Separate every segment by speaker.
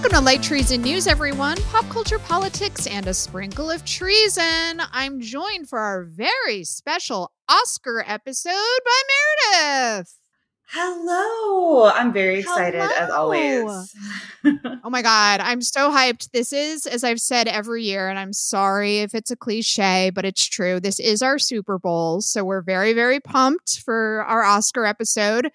Speaker 1: Welcome to Light Treason News, everyone. Pop culture, politics, and a sprinkle of treason. I'm joined for our very special Oscar episode by Meredith.
Speaker 2: Hello. I'm very excited as always.
Speaker 1: Oh my God, I'm so hyped. This is, as I've said every year, and I'm sorry if it's a cliche, but it's true. This is our Super Bowl. So we're very, very pumped for our Oscar episode.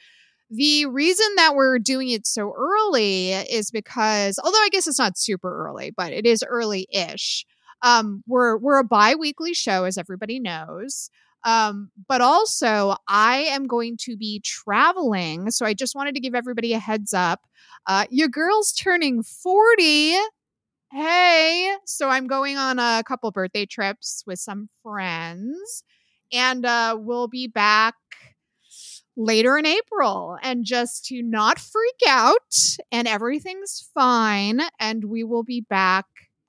Speaker 1: The reason that we're doing it so early is because, although I guess it's not super early, but it is early ish. Um, we're we're a bi-weekly show, as everybody knows. Um, but also I am going to be traveling. So I just wanted to give everybody a heads up. Uh, your girl's turning 40. Hey. So I'm going on a couple birthday trips with some friends. And uh, we'll be back later in April. And just to not freak out, and everything's fine. And we will be back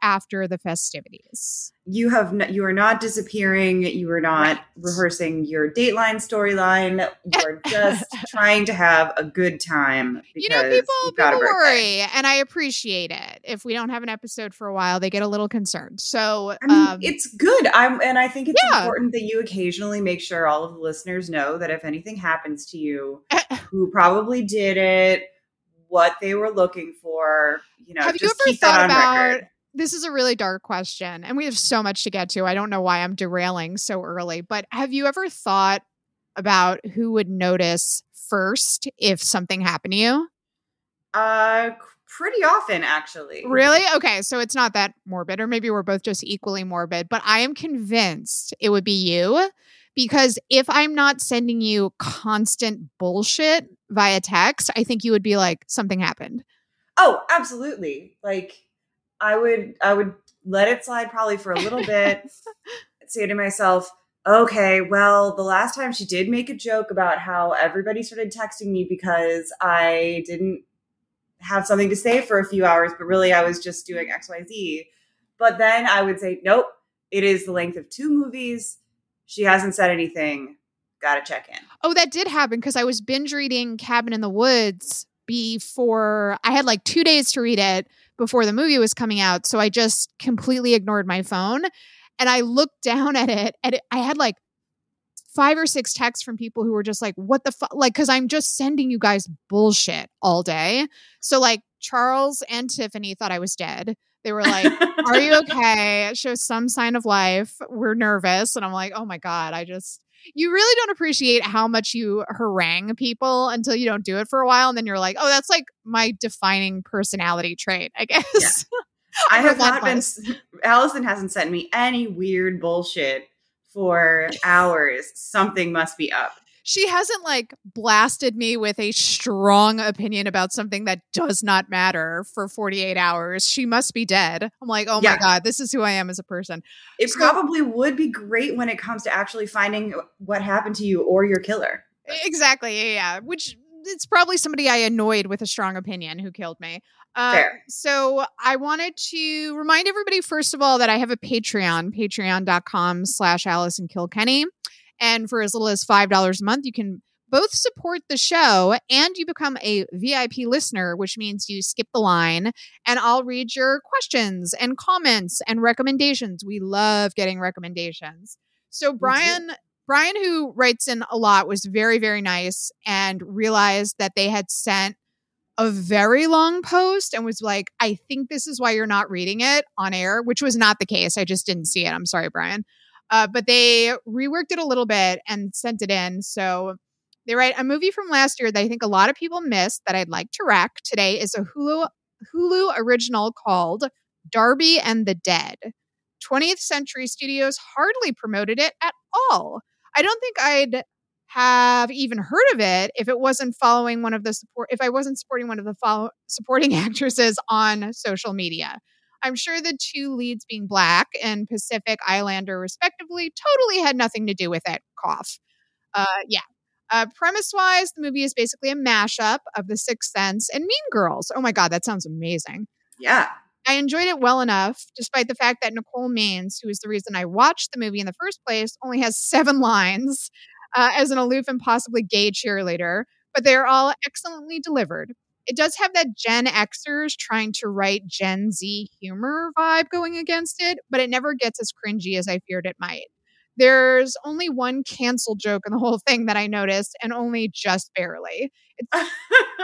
Speaker 1: after the festivities.
Speaker 2: you have n- you are not disappearing. You are not
Speaker 1: Right.
Speaker 2: rehearsing your Dateline storyline. You are just trying to have a good time.
Speaker 1: you know, people, people worry, and I appreciate it. If we don't have an episode for a while, they get a little concerned. So,
Speaker 2: I mean,
Speaker 1: um,
Speaker 2: it's good. I'm, and I think it's
Speaker 1: Yeah.
Speaker 2: important that you occasionally make sure all of the listeners know that if anything happens to you, who probably did it, what they were looking for, you know,
Speaker 1: have you ever
Speaker 2: keep
Speaker 1: thought about?
Speaker 2: record.
Speaker 1: This is a really dark question, and we have so much to get to. I don't know why I'm derailing so early, but have you ever thought about who would notice first if something happened to you?
Speaker 2: Uh, pretty often, actually.
Speaker 1: Really? Okay, so it's not that morbid, or maybe we're both just equally morbid, but I am convinced it would be you because if I'm not sending you constant bullshit via text, I think you would be like, something happened.
Speaker 2: Oh, absolutely. Like I would I would let it slide probably for a little bit. say to myself, okay, well, the last time she did make a joke about how everybody started texting me because I didn't have something to say for a few hours, but really I was just doing XYZ. But then I would say, nope, it is the length of two movies. She hasn't said anything. Gotta check in.
Speaker 1: Oh, that did happen because I was binge reading Cabin in the Woods before I had like two days to read it before the movie was coming out. So I just completely ignored my phone and I looked down at it and it, I had like five or six texts from people who were just like, what the fuck? Like, cause I'm just sending you guys bullshit all day. So like Charles and Tiffany thought I was dead. They were like, are you okay? Show some sign of life. We're nervous. And I'm like, oh my God, I just, you really don't appreciate how much you harangue people until you don't do it for a while. And then you're like, oh, that's like my defining personality trait, I guess.
Speaker 2: I have not been. Allison hasn't sent me any weird bullshit for hours. Something must be up.
Speaker 1: She hasn't like blasted me with a strong opinion about something that does not matter for 48 hours. She must be dead. I'm like, oh
Speaker 2: Yeah.
Speaker 1: my God, this is who I am as a person.
Speaker 2: It
Speaker 1: So-
Speaker 2: probably would be great when it comes to actually finding what happened to you or your killer.
Speaker 1: Exactly. Yeah. yeah. Which it's probably somebody I annoyed with a strong opinion who killed me. Uh,
Speaker 2: Fair.
Speaker 1: So I wanted to remind everybody, first of all, that I have a Patreon, patreon.com slash alice Allison Kilkenny. And for as little as $5 a month, you can both support the show and you become a VIP listener, which means you skip the line and I'll read your questions and comments and recommendations. We love getting recommendations. So Brian Brian who writes in a lot was very very nice and realized that they had sent a very long post and was like, I think this is why you're not reading it on air, which was not the case. I just didn't see it. I'm sorry, Brian. Uh, but they reworked it a little bit and sent it in. So they write a movie from last year that I think a lot of people missed that I'd like to rec today is a Hulu Hulu original called Darby and the Dead. 20th Century Studios hardly promoted it at all. I don't think I'd have even heard of it if it wasn't following one of the support if I wasn't supporting one of the follow, supporting actresses on social media. I'm sure the two leads being black and Pacific Islander respectively totally had nothing to do with it. Cough. Uh, yeah. Uh, premise wise, the movie is basically a mashup of The Sixth Sense and Mean Girls. Oh my God, that sounds amazing.
Speaker 2: Yeah.
Speaker 1: I enjoyed it well enough, despite the fact that Nicole Maines, who is the reason I watched the movie in the first place, only has seven lines uh, as an aloof and possibly gay cheerleader, but they are all excellently delivered. It does have that Gen Xers trying to write Gen Z humor vibe going against it, but it never gets as cringy as I feared it might. There's only one cancel joke in the whole thing that I noticed, and only just barely. It's,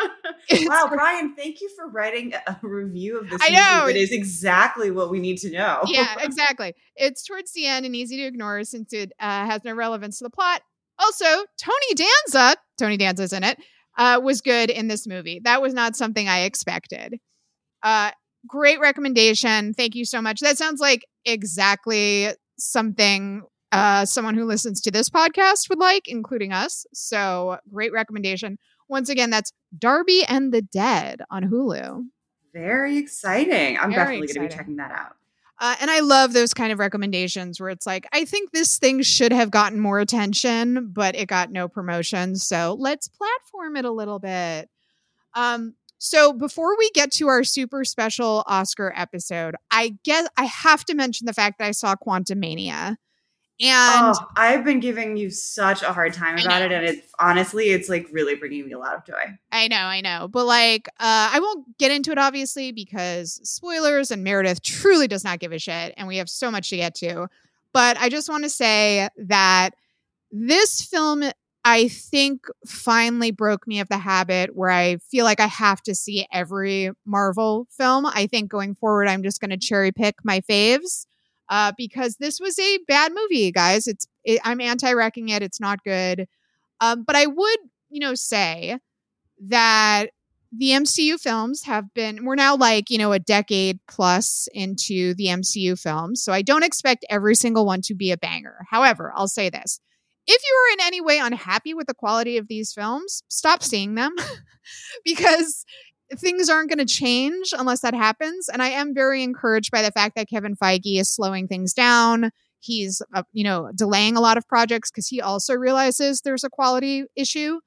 Speaker 2: it's wow, Brian, thank you for writing a review of this.
Speaker 1: I know
Speaker 2: it is exactly what we need to know.
Speaker 1: yeah, exactly. It's towards the end and easy to ignore since it uh, has no relevance to the plot. Also, Tony Danza, Tony Danza's in it, uh, was good in this movie. That was not something I expected. Uh, great recommendation. Thank you so much. That sounds like exactly something uh, someone who listens to this podcast would like, including us. So great recommendation. Once again, that's Darby and the Dead on Hulu.
Speaker 2: Very exciting. I'm Very definitely going to be checking that out.
Speaker 1: Uh, and I love those kind of recommendations where it's like, I think this thing should have gotten more attention, but it got no promotion. So let's platform it a little bit. Um, so before we get to our super special Oscar episode, I guess I have to mention the fact that I saw Quantumania. And oh,
Speaker 2: I've been giving you such a hard time about it. And it's honestly, it's like really bringing me a lot of joy.
Speaker 1: I know, I know. But like, uh, I won't get into it obviously because spoilers and Meredith truly does not give a shit. And we have so much to get to. But I just want to say that this film, I think, finally broke me of the habit where I feel like I have to see every Marvel film. I think going forward, I'm just going to cherry pick my faves uh, because this was a bad movie, guys. It's it, I'm anti-wrecking it. It's not good. Um, but I would, you know, say that the MCU films have been we're now like, you know, a decade plus into the MCU films. So I don't expect every single one to be a banger. However, I'll say this. If you are in any way unhappy with the quality of these films, stop seeing them because things aren't going to change unless that happens. And I am very encouraged by the fact that Kevin Feige is slowing things down. He's, uh, you know, delaying a lot of projects because he also realizes there's a quality issue.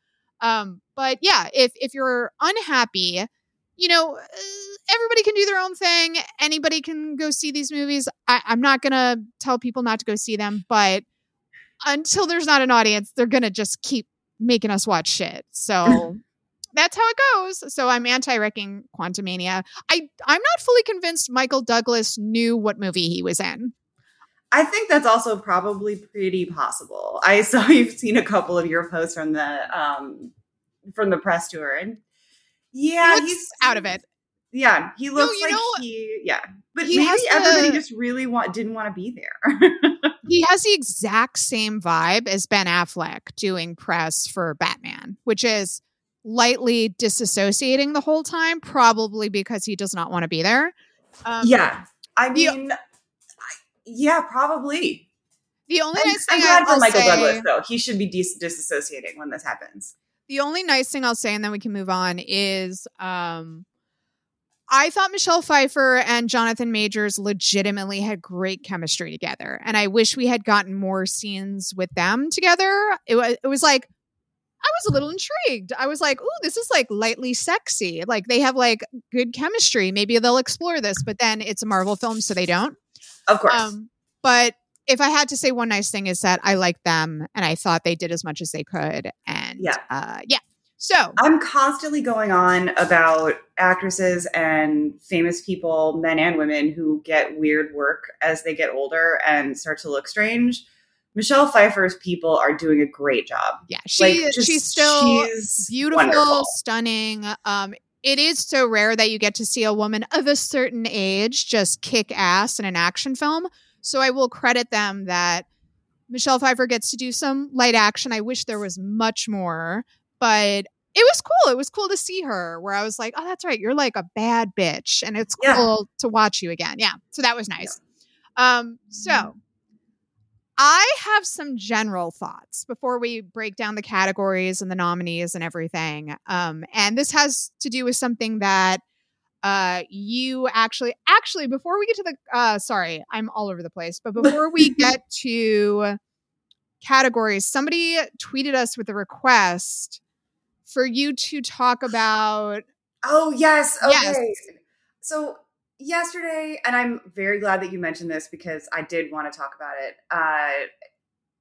Speaker 1: Um, but yeah, if if you're unhappy, you know, uh, everybody can do their own thing. Anybody can go see these movies. I, I'm not gonna tell people not to go see them, but until there's not an audience, they're gonna just keep making us watch shit. So that's how it goes. So I'm anti-wrecking Quantumania. I I'm not fully convinced Michael Douglas knew what movie he was in.
Speaker 2: I think that's also probably pretty possible. I saw you've seen a couple of your posts from the um from the press tour and yeah,
Speaker 1: he he's out of it.
Speaker 2: Yeah, he looks no, like know, he yeah. But he maybe everybody just really want didn't want to be there.
Speaker 1: he has the exact same vibe as Ben Affleck doing press for Batman, which is lightly disassociating the whole time, probably because he does not want to be there.
Speaker 2: Um, yeah, I mean, the, yeah, probably.
Speaker 1: The only
Speaker 2: I'm,
Speaker 1: nice thing
Speaker 2: I'm glad I'll for Michael say, Douglas though, he should be dis- disassociating when this happens.
Speaker 1: The only nice thing I'll say, and then we can move on, is um, I thought Michelle Pfeiffer and Jonathan Majors legitimately had great chemistry together, and I wish we had gotten more scenes with them together. It was, it was like I was a little intrigued. I was like, "Ooh, this is like lightly sexy. Like they have like good chemistry. Maybe they'll explore this." But then it's a Marvel film, so they don't.
Speaker 2: Of course. Um,
Speaker 1: but if I had to say one nice thing is that I liked them and I thought they did as much as they could. And yeah, uh, yeah. So
Speaker 2: I'm constantly going on about actresses and famous people, men and women, who get weird work as they get older and start to look strange. Michelle Pfeiffer's people are doing a great job.
Speaker 1: Yeah, she like, just, she's still she's beautiful, wonderful. stunning. Um, it is so rare that you get to see a woman of a certain age just kick ass in an action film. So I will credit them that Michelle Pfeiffer gets to do some light action. I wish there was much more, but it was cool. It was cool to see her where I was like, oh, that's right. You're like a bad bitch. And it's cool yeah. to watch you again. Yeah. So that was nice. Yeah. Um, so I have some general thoughts before we break down the categories and the nominees and everything. Um, and this has to do with something that uh, you actually, actually, before we get to the, uh, sorry, I'm all over the place, but before we get to categories, somebody tweeted us with a request for you to talk about.
Speaker 2: Oh, yes. Okay. Yes. So yesterday, and I'm very glad that you mentioned this because I did want to talk about it. Uh,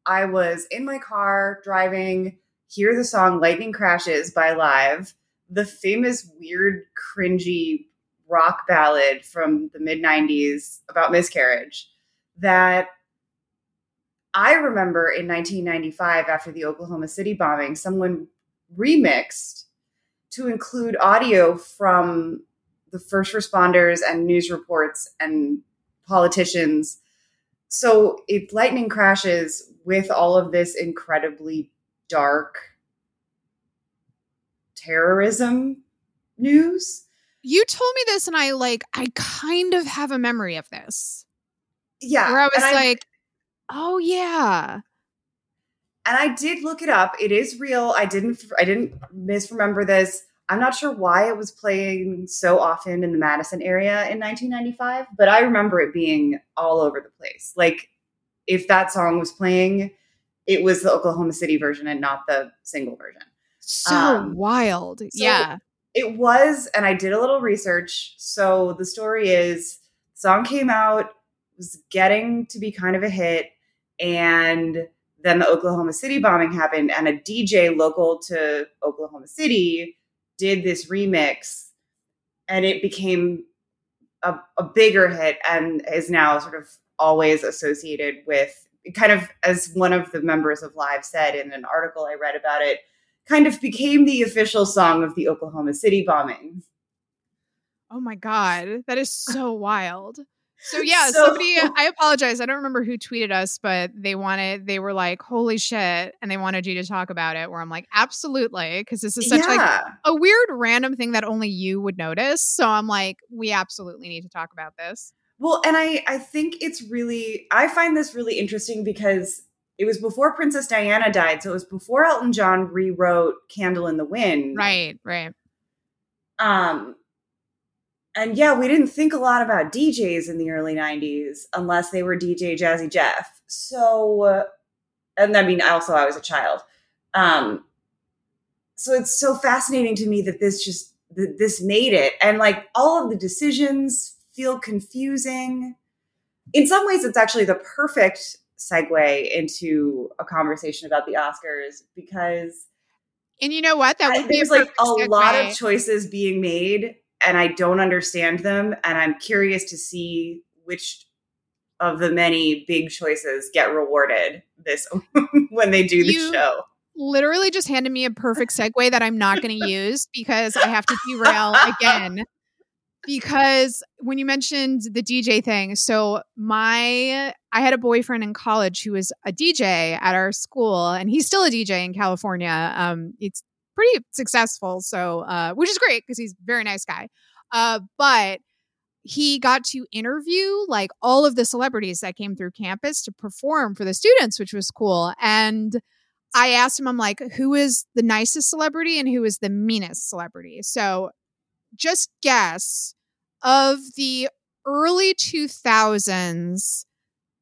Speaker 2: I was in my car driving, hear the song Lightning Crashes by Live, the famous weird cringy rock ballad from the mid 90s about miscarriage that I remember in 1995 after the Oklahoma City bombing someone remixed to include audio from the first responders and news reports and politicians. So if lightning crashes with all of this incredibly dark terrorism news.
Speaker 1: You told me this, and I like, I kind of have a memory of this.
Speaker 2: Yeah.
Speaker 1: Where I was like, oh, yeah.
Speaker 2: and I did look it up. It is real. I didn't I didn't misremember this. I'm not sure why it was playing so often in the Madison area in 1995, but I remember it being all over the place. Like if that song was playing, it was the Oklahoma City version and not the single version.
Speaker 1: So
Speaker 2: Um,
Speaker 1: wild. yeah.
Speaker 2: It was, and I did a little research. So the story is the song came out, was getting to be kind of a hit, and then the Oklahoma City bombing happened, and a DJ local to Oklahoma City did this remix, and it became a, a bigger hit and is now sort of always associated with kind of as one of the members of Live said in an article I read about it, kind of became the official song of the Oklahoma City bombing.
Speaker 1: Oh my God. That is so wild. So yeah,
Speaker 2: So-
Speaker 1: somebody I apologize. I don't remember who tweeted us, but they wanted they were like, holy shit, and they wanted you to talk about it. Where I'm like, absolutely, because this is such like a weird random thing that only you would notice. So I'm like, we absolutely need to talk about this.
Speaker 2: Well, and I I think it's really I find this really interesting because it was before Princess Diana died, so it was before Elton John rewrote Candle in the Wind.
Speaker 1: Right, right.
Speaker 2: Um and yeah, we didn't think a lot about DJs in the early 90s unless they were DJ Jazzy Jeff. So uh, and I mean also I was a child. Um so it's so fascinating to me that this just that this made it and like all of the decisions feel confusing in some ways it's actually the perfect segue into a conversation about the oscars because
Speaker 1: And you know what? That
Speaker 2: I-
Speaker 1: would be
Speaker 2: there's
Speaker 1: a
Speaker 2: like a
Speaker 1: perfect
Speaker 2: lot of choices being made and i don't understand them and i'm curious to see which of the many big choices get rewarded this when they do the
Speaker 1: You-
Speaker 2: show
Speaker 1: literally just handed me a perfect segue that I'm not going to use because I have to derail again. Because when you mentioned the DJ thing, so my I had a boyfriend in college who was a DJ at our school, and he's still a DJ in California. Um, it's pretty successful, so uh, which is great because he's a very nice guy. Uh, but he got to interview like all of the celebrities that came through campus to perform for the students, which was cool. And I asked him, I'm like, who is the nicest celebrity and who is the meanest celebrity? So just guess of the early 2000s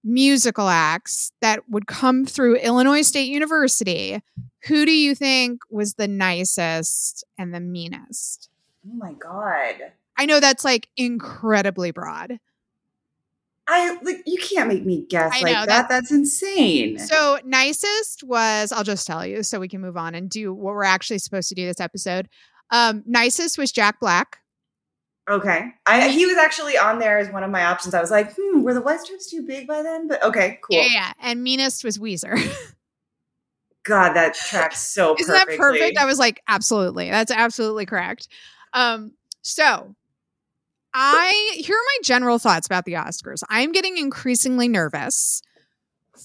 Speaker 1: musical acts that would come through Illinois State University, who do you think was the nicest and the meanest?
Speaker 2: oh my god
Speaker 1: I know that's like incredibly broad.
Speaker 2: i like you can't make me guess like that that's insane
Speaker 1: So, nicest was, I'll just tell you so we can move on and do what we're actually supposed to do this episode. Um, nicest was Jack Black.
Speaker 2: okay I, he was actually on there as one of my options i was like hmm were the stripes too big by then but okay cool
Speaker 1: Yeah, yeah. And meanest was Weezer.
Speaker 2: god that tracks so
Speaker 1: Isn't that perfect? I was like, absolutely. That's absolutely correct. Um, so I here are my general thoughts about the Oscars. I'm getting increasingly nervous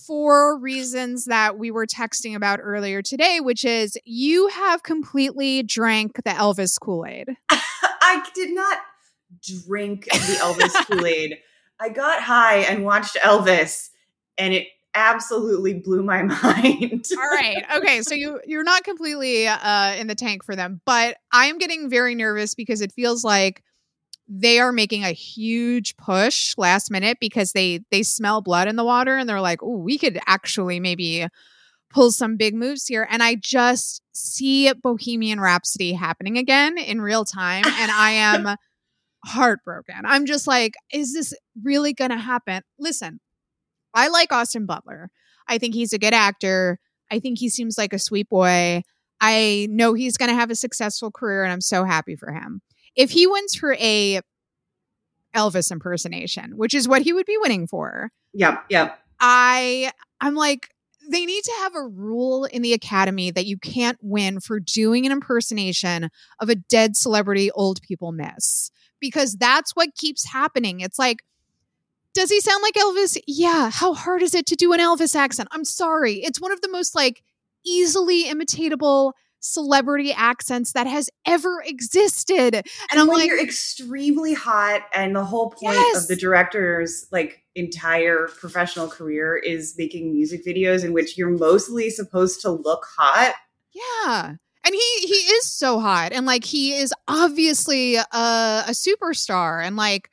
Speaker 1: for reasons that we were texting about earlier today, which is you have completely drank the Elvis Kool-Aid.
Speaker 2: I did not drink the Elvis Kool Aid. I got high and watched Elvis, and it absolutely blew my mind.
Speaker 1: All right. Okay. So you you're not completely uh in the tank for them, but I am getting very nervous because it feels like they are making a huge push last minute because they they smell blood in the water and they're like, "Oh, we could actually maybe pull some big moves here." And I just see Bohemian Rhapsody happening again in real time and I am heartbroken. I'm just like, is this really going to happen? Listen, I like Austin Butler. I think he's a good actor. I think he seems like a sweet boy. I know he's going to have a successful career and I'm so happy for him. If he wins for a Elvis impersonation, which is what he would be winning for.
Speaker 2: Yep, yep.
Speaker 1: I I'm like they need to have a rule in the academy that you can't win for doing an impersonation of a dead celebrity old people miss because that's what keeps happening. It's like does he sound like Elvis? Yeah. How hard is it to do an Elvis accent? I'm sorry. It's one of the most like easily imitatable celebrity accents that has ever existed. And,
Speaker 2: And,
Speaker 1: I'm
Speaker 2: when
Speaker 1: like,
Speaker 2: you're extremely hot, and the whole point
Speaker 1: Yes.
Speaker 2: of the director's like entire professional career is making music videos in which you're mostly supposed to look hot.
Speaker 1: Yeah. And he he is so hot and like he is obviously a, a superstar and like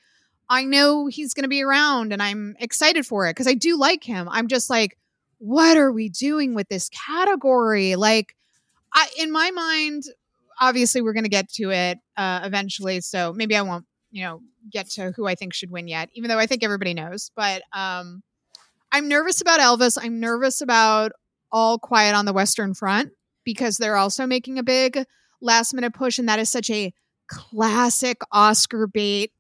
Speaker 1: I know he's to be around and I'm excited for it cuz I do like him. I'm just like what are we doing with this category? Like I in my mind obviously we're to get to it uh eventually so maybe I won't, you know, get to who I think should win yet even though I think everybody knows. But um I'm nervous about Elvis. I'm nervous about All Quiet on the Western Front because they're also making a big last minute push and that is such a classic Oscar bait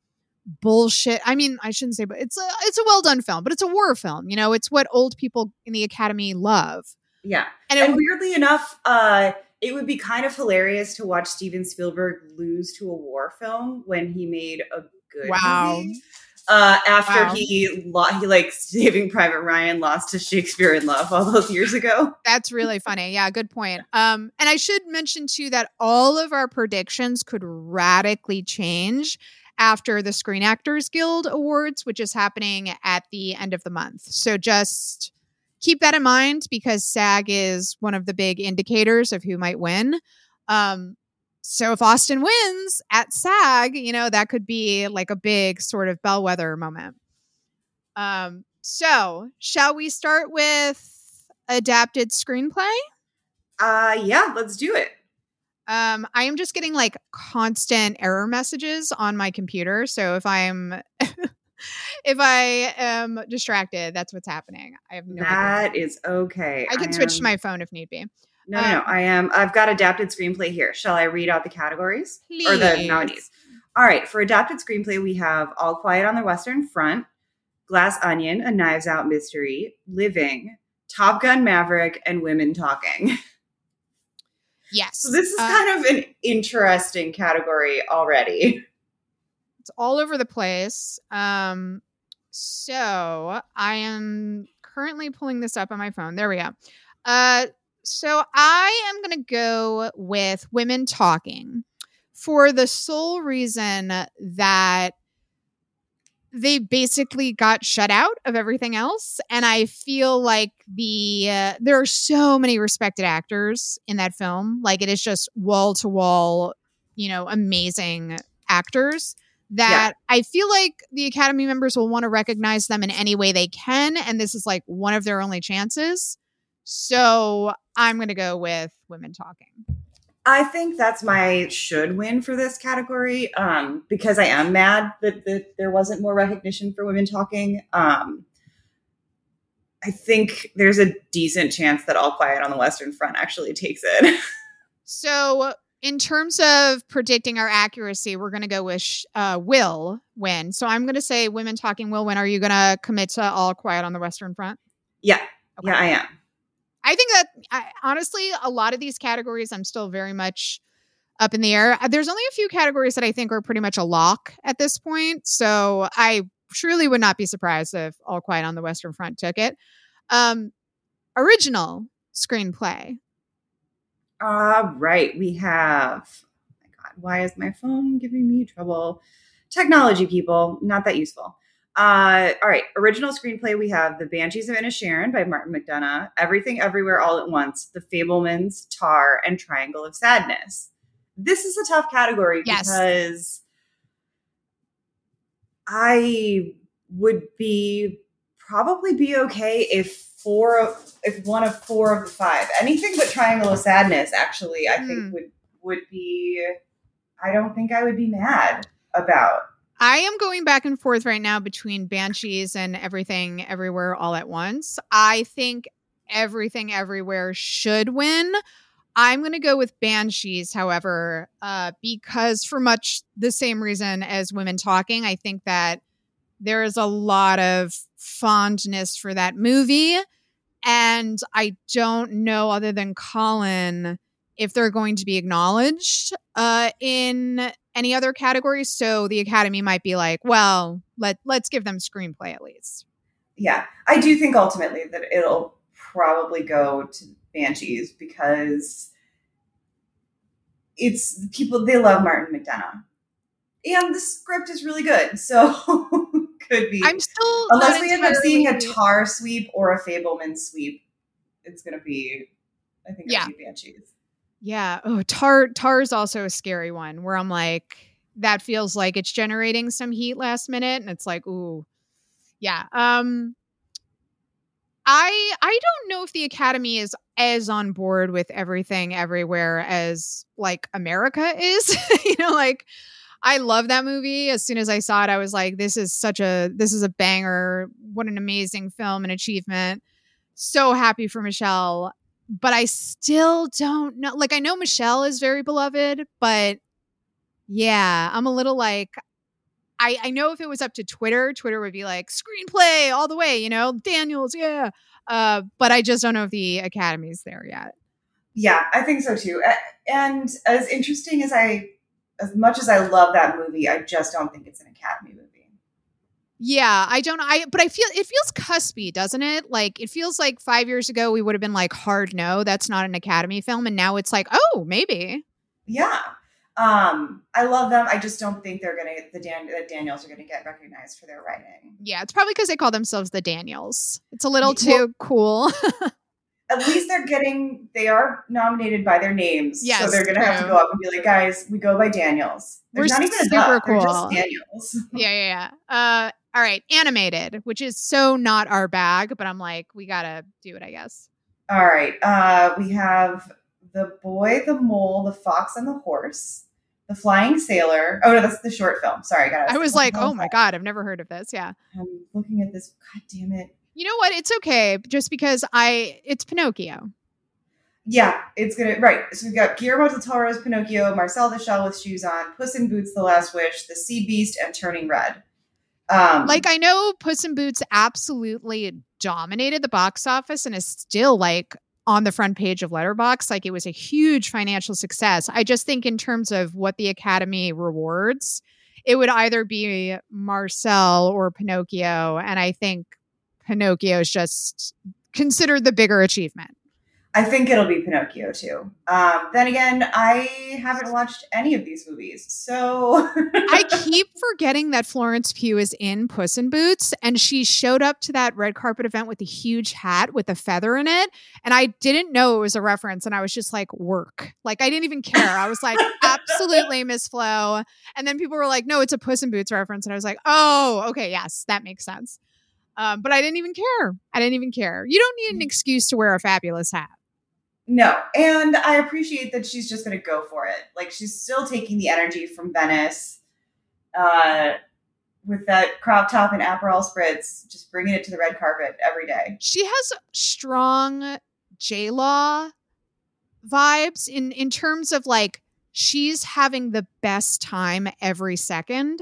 Speaker 1: bullshit. I mean, I shouldn't say but it's a it's a well done film, but it's a war film, you know, it's what old people in the academy love.
Speaker 2: Yeah.
Speaker 1: And
Speaker 2: And
Speaker 1: it,
Speaker 2: weirdly enough, uh, it would be kind of hilarious to watch Steven Spielberg lose to a war film when he made a good
Speaker 1: Wow.
Speaker 2: movie. Uh, after
Speaker 1: Wow.
Speaker 2: he lo- he like Saving Private Ryan lost to Shakespeare in Love all those years ago.
Speaker 1: that's really funny. Yeah, good point. Um and I should mention too that all of our predictions could radically change after the Screen Actors Guild Awards, which is happening at the end of the month. So just keep that in mind because SAG is one of the big indicators of who might win. Um, so if Austin wins at SAG, you know, that could be like a big sort of bellwether moment. Um, so shall we start with adapted screenplay?
Speaker 2: Uh, yeah, let's do it.
Speaker 1: Um, I am just getting like constant error messages on my computer. So if I'm if I am distracted, that's what's happening. I have no idea.
Speaker 2: That is okay.
Speaker 1: I can switch
Speaker 2: am-
Speaker 1: to my phone if need be.
Speaker 2: No, no, no.
Speaker 1: um,
Speaker 2: I am. I've got adapted screenplay here. Shall I read out the categories or the
Speaker 1: Please.
Speaker 2: nominees? All right. For adapted screenplay, we have All Quiet on the Western Front, Glass Onion, A Knives Out Mystery, Living, Top Gun Maverick, and Women Talking.
Speaker 1: Yes.
Speaker 2: So this is
Speaker 1: Uh,
Speaker 2: kind of an interesting category already.
Speaker 1: it's all over the place. Um, so I am currently pulling this up on my phone. There we go. Uh, so I am going to go with women talking for the sole reason that they basically got shut out of everything else and i feel like the uh, there are so many respected actors in that film like it is just wall to wall you know amazing actors that I feel like the Academy members will want to recognize them in any way they can. And this is like one of their only chances. So I'm going to go with women talking.
Speaker 2: I think that's my should win for this category um, because I am mad that, that there wasn't more recognition for women talking. Um, I think there's a decent chance that All Quiet on the Western Front actually takes it.
Speaker 1: So, in terms of predicting our accuracy, we're going to go with sh- uh, will win. So I'm going to say women talking will win. Are you going to commit to all quiet on the Western Front?
Speaker 2: yeah,
Speaker 1: Okay.
Speaker 2: yeah, I am.
Speaker 1: I think that I, honestly, a lot of these categories, I'm still very much up in the air. Uh, There's only a few categories that I think are pretty much a lock at this point. So I truly would not be surprised if All Quiet on the Western Front took it. Um, original screenplay.
Speaker 2: All right, we have. Oh my God, why is my phone giving me trouble? Technology, people, not that useful. Uh, all right, original screenplay. We have The Banshees of Inisherin by Martin McDonagh, Everything Everywhere All at Once, The Fabelmans, Tar, and Triangle of Sadness. This is a tough category
Speaker 1: Yes.
Speaker 2: because I would be probably be okay if four of if one of four of the five anything but triangle of sadness actually i
Speaker 1: Hmm.
Speaker 2: think would would be i don't think i would be mad about
Speaker 1: I am going back and forth right now between Banshees and Everything Everywhere All at Once. I think Everything Everywhere should win. I'm going to go with Banshees, however, uh, because for much the same reason as Women Talking, I think that there is a lot of fondness for that movie. And I don't know, other than Colin, if they're going to be acknowledged uh, in any other categories. So the Academy might be like, well, let let's give them screenplay at least.
Speaker 2: Yeah, I do think ultimately that it'll probably go to Banshees because it's people they love Martin McDonagh, and the script is really good. So could be.
Speaker 1: I'm still
Speaker 2: unless we end up seeing a Tar sweep or a Fabelman sweep, it's gonna be. I think yeah. Banshees.
Speaker 1: Yeah. Oh, Tar is also a scary one where I'm like, that feels like it's generating some heat last minute, and it's like, ooh, yeah. Um, I I don't know if the Academy is as on board with everything everywhere as like America is. you know, like I love that movie. As soon as I saw it, I was like, this is such a this is a banger. What an amazing film and achievement. So happy for Michelle. But I still don't know. Like I know Michelle is very beloved, but yeah, I'm a little like I, I know if it was up to Twitter, Twitter would be like screenplay all the way, you know, Daniels, yeah. Uh, but I just don't know if the Academy's there yet.
Speaker 2: Yeah, I think so too. And as interesting as I, as much as I love that movie, I just don't think it's an Academy movie.
Speaker 1: Yeah, I don't. I but I feel it feels cuspy, doesn't it? Like it feels like five years ago we would have been like hard no, that's not an Academy film, and now it's like oh maybe.
Speaker 2: Yeah, um, I love them. I just don't think they're gonna the Dan the Daniels are gonna get recognized for their writing.
Speaker 1: Yeah, it's probably because they call themselves the Daniels. It's a little too cool.
Speaker 2: at least they're getting they are nominated by their names. Yes, so they're gonna true. have to go up and be like, guys, we go by Daniels. There's We're not even super cool. just Daniels.
Speaker 1: yeah, yeah, yeah. Uh, all right, animated, which is so not our bag, but I'm like, we gotta do it, I guess.
Speaker 2: All right. Uh, we have the boy, the mole, the fox, and the horse. The Flying Sailor. Oh no, that's the short film. Sorry,
Speaker 1: I I was like, oh my god, I've never heard of this. Yeah.
Speaker 2: I'm looking at this. God damn it.
Speaker 1: You know what? It's okay, just because I it's Pinocchio.
Speaker 2: Yeah, it's gonna right. So we've got Guillermo del Toro's Pinocchio, Marcel the Shell with Shoes On, Puss in Boots: The Last Wish, The Sea Beast, and Turning Red.
Speaker 1: Um, like I know Puss in Boots absolutely dominated the box office and is still like on the front page of Letterboxd. Like it was a huge financial success. I just think in terms of what the Academy rewards, it would either be Marcel or Pinocchio, and I think Pinocchio is just considered the bigger achievement.
Speaker 2: I think it'll be Pinocchio too. Um, then again, I haven't watched any of these movies, so
Speaker 1: I keep forgetting that Florence Pugh is in Puss in Boots, and she showed up to that red carpet event with a huge hat with a feather in it, and I didn't know it was a reference, and I was just like, "Work!" Like I didn't even care. I was like, "Absolutely, Miss Flo," and then people were like, "No, it's a Puss in Boots reference," and I was like, "Oh, okay, yes, that makes sense." Um, but I didn't even care. I didn't even care. You don't need an excuse to wear a fabulous hat.
Speaker 2: No, and I appreciate that she's just going to go for it. Like she's still taking the energy from Venice, uh, with that crop top and Aperol spritz, just bringing it to the red carpet every day.
Speaker 1: She has strong J Law vibes in in terms of like she's having the best time every second,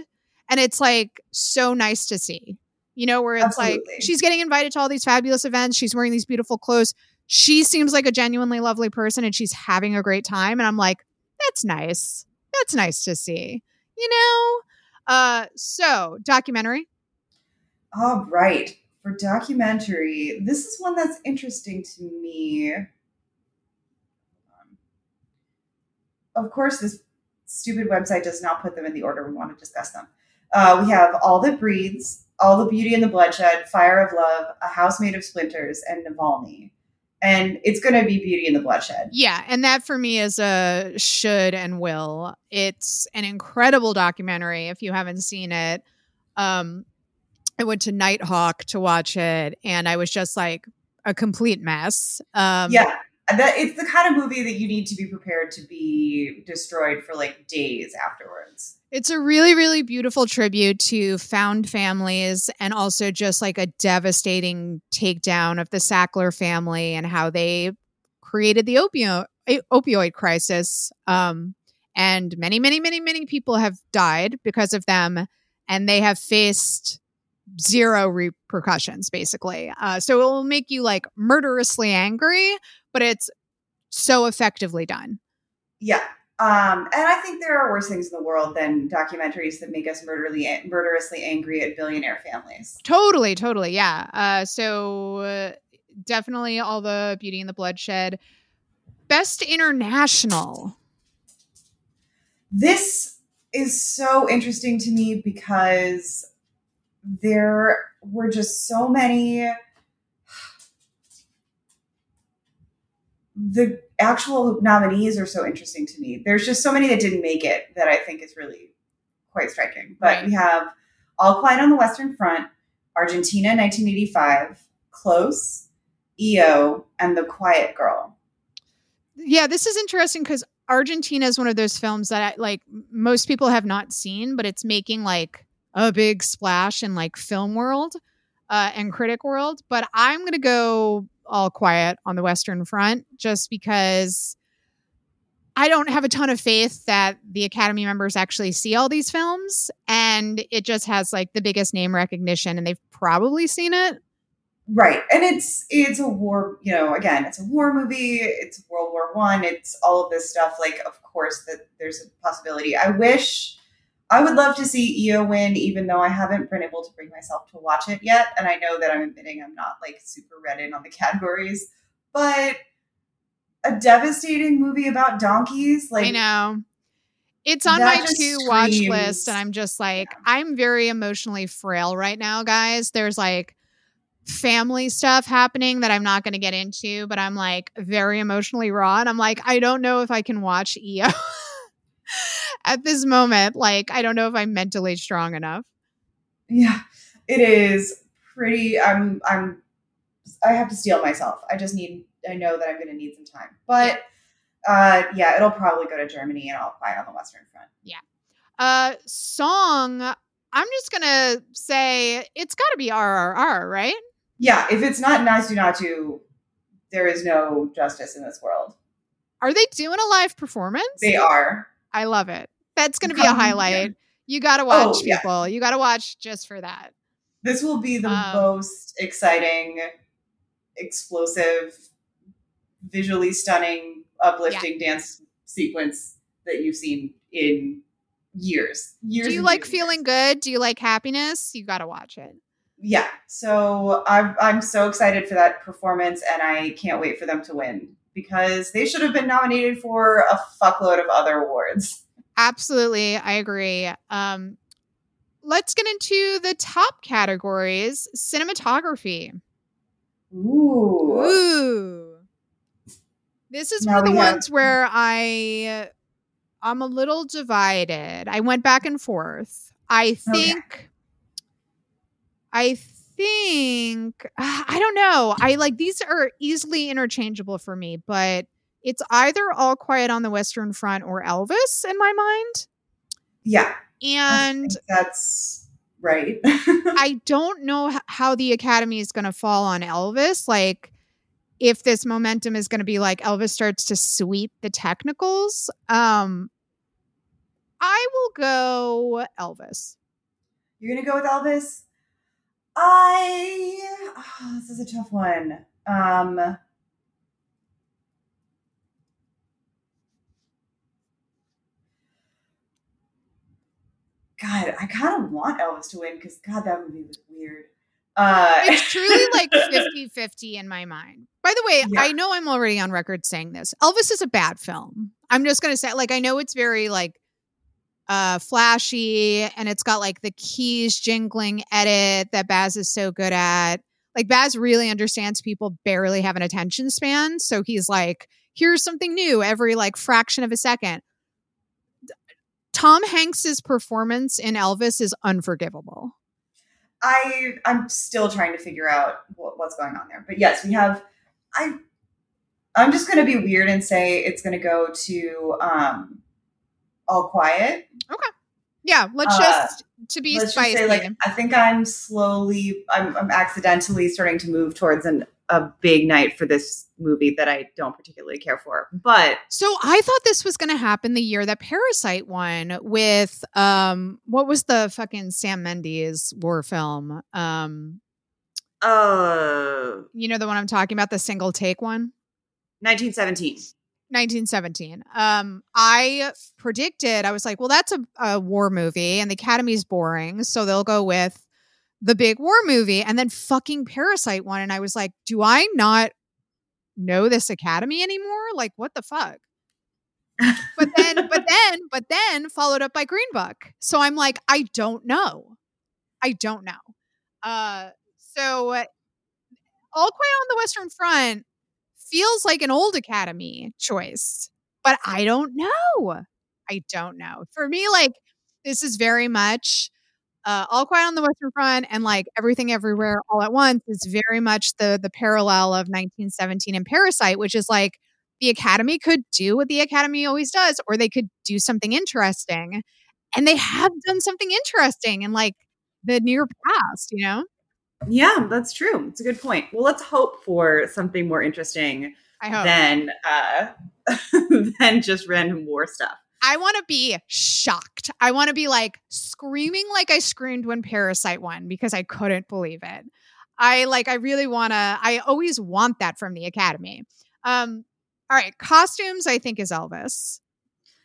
Speaker 1: and it's like so nice to see. You know, where it's Absolutely. like she's getting invited to all these fabulous events. She's wearing these beautiful clothes she seems like a genuinely lovely person and she's having a great time. And I'm like, that's nice. That's nice to see, you know? Uh, so documentary.
Speaker 2: All right. For documentary, this is one that's interesting to me. Of course, this stupid website does not put them in the order we want to discuss them. Uh, we have All That Breathes, All the Beauty and the Bloodshed, Fire of Love, A House Made of Splinters, and Navalny and it's going to be Beauty and the Bloodshed.
Speaker 1: Yeah, and that for me is a should and will. It's an incredible documentary. If you haven't seen it, um, I went to Nitehawk to watch it, and I was just like a complete mess. Um,
Speaker 2: yeah, that it's the kind of movie that you need to be prepared to be destroyed for like days afterwards.
Speaker 1: It's a really, really beautiful tribute to found families and also just like a devastating takedown of the Sackler family and how they created the opium opioid crisis. Um, and many, many, many, many people have died because of them, and they have faced zero repercussions, basically. Uh, so it will make you like murderously angry, but it's so effectively done.
Speaker 2: Yeah. Um, and I think there are worse things in the world than documentaries that make us murderously, murderously angry at billionaire families.
Speaker 1: Totally, totally, yeah. Uh, so uh, definitely all the Beauty and the Bloodshed. Best international.
Speaker 2: This is so interesting to me because there were just so many the actual nominees are so interesting to me. There's just so many that didn't make it that I think is really quite striking. But right. we have All Quiet on the Western Front, Argentina 1985, Close, EO, and The Quiet Girl.
Speaker 1: Yeah, this is interesting because Argentina is one of those films that I, like most people have not seen, but it's making like a big splash in like film world uh, and critic world. But I'm going to go all quiet on the Western Front just because I don't have a ton of faith that the Academy members actually see all these films. And it just has like the biggest name recognition and they've probably seen it.
Speaker 2: Right. And it's it's a war, you know, again, it's a war movie, it's World War One, it's all of this stuff. Like, of course, that there's a possibility. I wish I would love to see EO win, even though I haven't been able to bring myself to watch it yet. And I know that I'm admitting I'm not like super read in on the categories, but a devastating movie about donkeys. Like
Speaker 1: I know. It's on my to watch list, and I'm just like, yeah. I'm very emotionally frail right now, guys. There's like family stuff happening that I'm not going to get into, but I'm like very emotionally raw. And I'm like, I don't know if I can watch EO. at this moment, like I don't know if I'm mentally strong enough.
Speaker 2: Yeah, it is pretty. I'm. I'm. I have to steel myself. I just need. I know that I'm going to need some time, but uh, yeah, it'll probably go to Germany, and I'll fight on the Western Front.
Speaker 1: Yeah. Uh, song. I'm just gonna say it's got to be RRR, right?
Speaker 2: Yeah. If it's not Naatu Naatu, there is no justice in this world.
Speaker 1: Are they doing a live performance?
Speaker 2: They are.
Speaker 1: I love it. That's going to be a highlight. You got to watch, oh, people. You got to watch just for that.
Speaker 2: This will be the um, most exciting, explosive, visually stunning, uplifting yeah. dance sequence that you've seen in years. Years.
Speaker 1: Do you like feeling good? Do you like happiness? You got to watch it.
Speaker 2: Yeah. So I'm I'm so excited for that performance, and I can't wait for them to win because they should have been nominated for a fuckload of other awards.
Speaker 1: Absolutely, I agree. Um, let's get into the top categories cinematography.
Speaker 2: Ooh.
Speaker 1: Ooh. This is now one of the ones where I I'm a little divided. I went back and forth. I think okay. I think I don't know. I like these are easily interchangeable for me, but it's either All Quiet on the Western Front or Elvis in my mind.
Speaker 2: Yeah.
Speaker 1: And
Speaker 2: that's right.
Speaker 1: I don't know how the Academy is going to fall on Elvis. Like, if this momentum is going to be like Elvis starts to sweep the technicals. Um, I will go Elvis.
Speaker 2: You're going to go with Elvis? I. Oh, this is a tough one. Um, God, I kind of want Elvis to win because God, that movie was weird. Uh,
Speaker 1: it's truly like 50 50 in my mind. By the way, yeah. I know I'm already on record saying this. Elvis is a bad film. I'm just going to say, like, I know it's very like uh flashy and it's got like the keys jingling edit that Baz is so good at. Like, Baz really understands people barely have an attention span. So he's like, here's something new every like fraction of a second. Tom Hanks's performance in Elvis is unforgivable.
Speaker 2: I I'm still trying to figure out what, what's going on there. But yes, we have I I'm just going to be weird and say it's going to go to um All Quiet.
Speaker 1: Okay. Yeah, let's uh, just to be let's
Speaker 2: spicy. Just say, like I think I'm slowly I'm I'm accidentally starting to move towards an a big night for this movie that I don't particularly care for. But
Speaker 1: So I thought this was going to happen the year that Parasite won with um what was the fucking Sam Mendes war film? Um
Speaker 2: uh
Speaker 1: you know the one I'm talking about, the single take one?
Speaker 2: 1917.
Speaker 1: 1917. Um, I predicted, I was like, well, that's a, a war movie and the Academy's boring. So they'll go with the big war movie. And then fucking Parasite one. And I was like, do I not know this Academy anymore? Like, what the fuck? but then, but then, but then followed up by Green Book. So I'm like, I don't know. I don't know. Uh, so uh, All Quiet on the Western Front feels like an old Academy choice, but I don't know. I don't know. For me, like this is very much uh, All Quiet on the Western Front and like Everything Everywhere All at Once is very much the the parallel of 1917 and Parasite, which is like the Academy could do what the Academy always does, or they could do something interesting, and they have done something interesting in like the near past, you know.
Speaker 2: Yeah, that's true. It's a good point. Well, let's hope for something more interesting than uh, than just random war stuff.
Speaker 1: I want to be shocked. I want to be like screaming like I screamed when Parasite won because I couldn't believe it. I like I really want to I always want that from the Academy. Um all right, costumes I think is Elvis.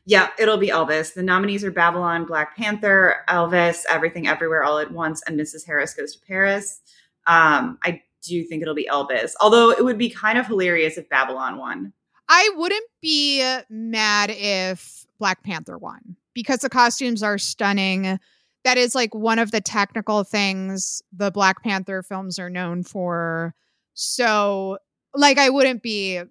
Speaker 2: Yeah, it'll be Elvis. The nominees are Babylon, Black Panther, Elvis, Everything Everywhere All at Once, and Mrs. Harris Goes to Paris. Um, I do think it'll be Elvis, although it would be kind of hilarious if Babylon won.
Speaker 1: I wouldn't be mad if Black Panther won because the costumes are stunning. That is like one of the technical things the Black Panther films are known for. So, like, I wouldn't be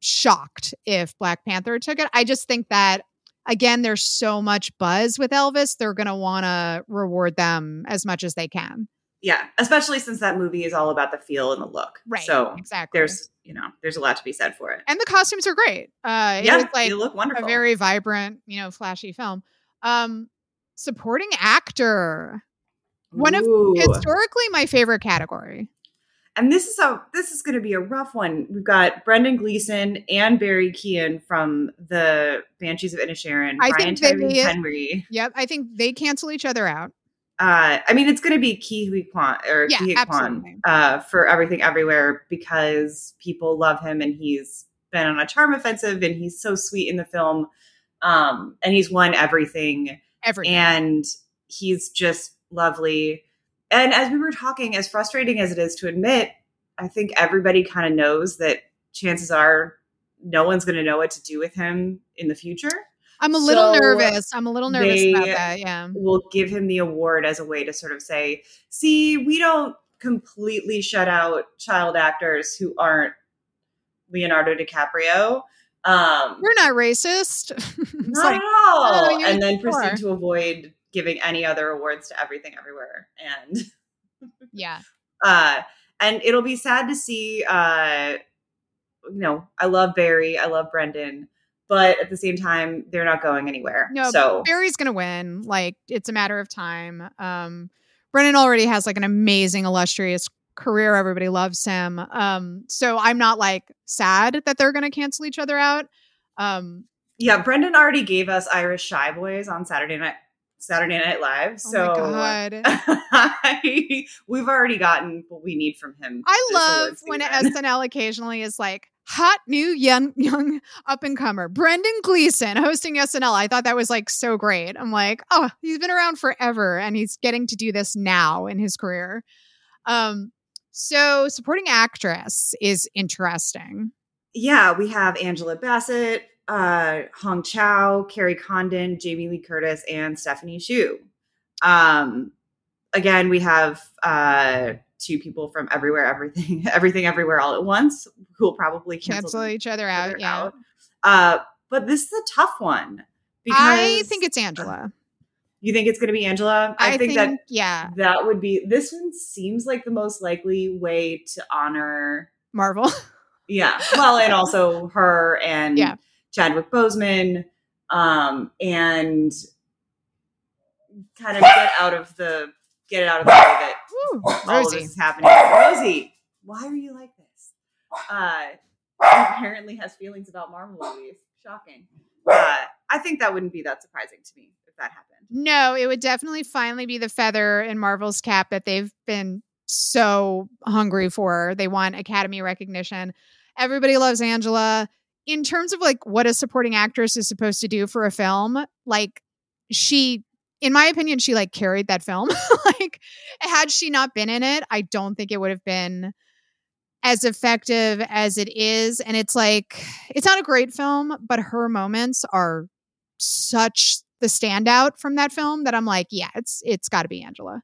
Speaker 1: shocked if Black Panther took it. I just think that again, there's so much buzz with Elvis, they're going to want to reward them as much as they can.
Speaker 2: Yeah, especially since that movie is all about the feel and the look.
Speaker 1: Right.
Speaker 2: So
Speaker 1: exactly.
Speaker 2: there's, you know, there's a lot to be said for it.
Speaker 1: and the costumes are great. Uh,
Speaker 2: yeah,
Speaker 1: it like
Speaker 2: they look wonderful.
Speaker 1: a very vibrant, you know, flashy film. Um, supporting actor, one of historically my favorite category.
Speaker 2: And this is a this is going to be a rough one. We've got Brendan Gleeson and Barry Keoghan from the Banshees of Inisherin.
Speaker 1: I
Speaker 2: Brian
Speaker 1: think they-
Speaker 2: Henry.
Speaker 1: Yep, I think they cancel each other out.
Speaker 2: Uh, I mean, it's going to be Ke Huy Quan or
Speaker 1: Yeah,
Speaker 2: Ke
Speaker 1: Quan
Speaker 2: uh, for everything everywhere because people love him and he's been on a charm offensive and he's so sweet in the film. Um, and he's won everything
Speaker 1: Everything.
Speaker 2: and he's just lovely. And as we were talking, as frustrating as it is to admit, I think everybody kind of knows that chances are no one's going to know what to do with him in the future.
Speaker 1: I'm a little
Speaker 2: so
Speaker 1: nervous. I'm a little nervous about that. Yeah.
Speaker 2: We'll give him the award as a way to sort of say, see, we don't completely shut out child actors who aren't Leonardo DiCaprio. Um,
Speaker 1: We're not racist.
Speaker 2: Not
Speaker 1: like,
Speaker 2: at all.
Speaker 1: "Oh,
Speaker 2: and then
Speaker 1: sure."
Speaker 2: proceed to avoid giving any other awards to everything everywhere. And
Speaker 1: yeah.
Speaker 2: uh and it'll be sad to see uh you know i love barry i love brendan but at the same time they're not going anywhere
Speaker 1: No,
Speaker 2: so
Speaker 1: Barry's gonna win. Like it's a matter of time. Um, Brennan already has like an amazing, illustrious career. Everybody loves him. Um, so I'm not like sad that they're gonna cancel each other out. Um,
Speaker 2: yeah brendan already gave us irish shy boys on saturday night saturday night live
Speaker 1: oh
Speaker 2: so
Speaker 1: god.
Speaker 2: I- we've already gotten what we need from him
Speaker 1: I love when. SNL occasionally is like hot new young young up and comer Brendan Gleeson hosting SNL. I thought that was like so great. I'm like, oh, he's been around forever and he's getting to do this now in his career. Um, so supporting actress is interesting.
Speaker 2: yeah we have angela bassett uh hong chau kerry condon jamie lee curtis and stephanie hsu um again we have uh two people from everywhere everything everything everywhere all at once who will probably cancel,
Speaker 1: Cancel each other out.
Speaker 2: other
Speaker 1: Yeah.
Speaker 2: out. uh but this is a tough one because
Speaker 1: I think it's Angela.
Speaker 2: you think it's going to be angela
Speaker 1: I,
Speaker 2: think,
Speaker 1: think,
Speaker 2: that
Speaker 1: yeah,
Speaker 2: that would be this one seems like the most likely way to honor
Speaker 1: Marvel.
Speaker 2: yeah. Well, and also her and
Speaker 1: Yeah.
Speaker 2: Chadwick Boseman, um, and kind of get out of the get it out of the way that
Speaker 1: Woo,
Speaker 2: all of
Speaker 1: Rosie.
Speaker 2: this is happening. Rosie, why are you like this? uh, apparently has feelings about Marvel movies. Shocking. Uh, I think that wouldn't be that surprising to me if that happened.
Speaker 1: No, it would definitely finally be the feather in Marvel's cap that they've been so hungry for. They want Academy recognition. Everybody loves Angela. In terms of like what a supporting actress is supposed to do for a film, like she in my opinion, she like carried that film. like, had she not been in it, I don't think it would have been as effective as it is. And it's like, it's not a great film, but her moments are such the standout from that film that I'm like, yeah, it's it's got to be Angela.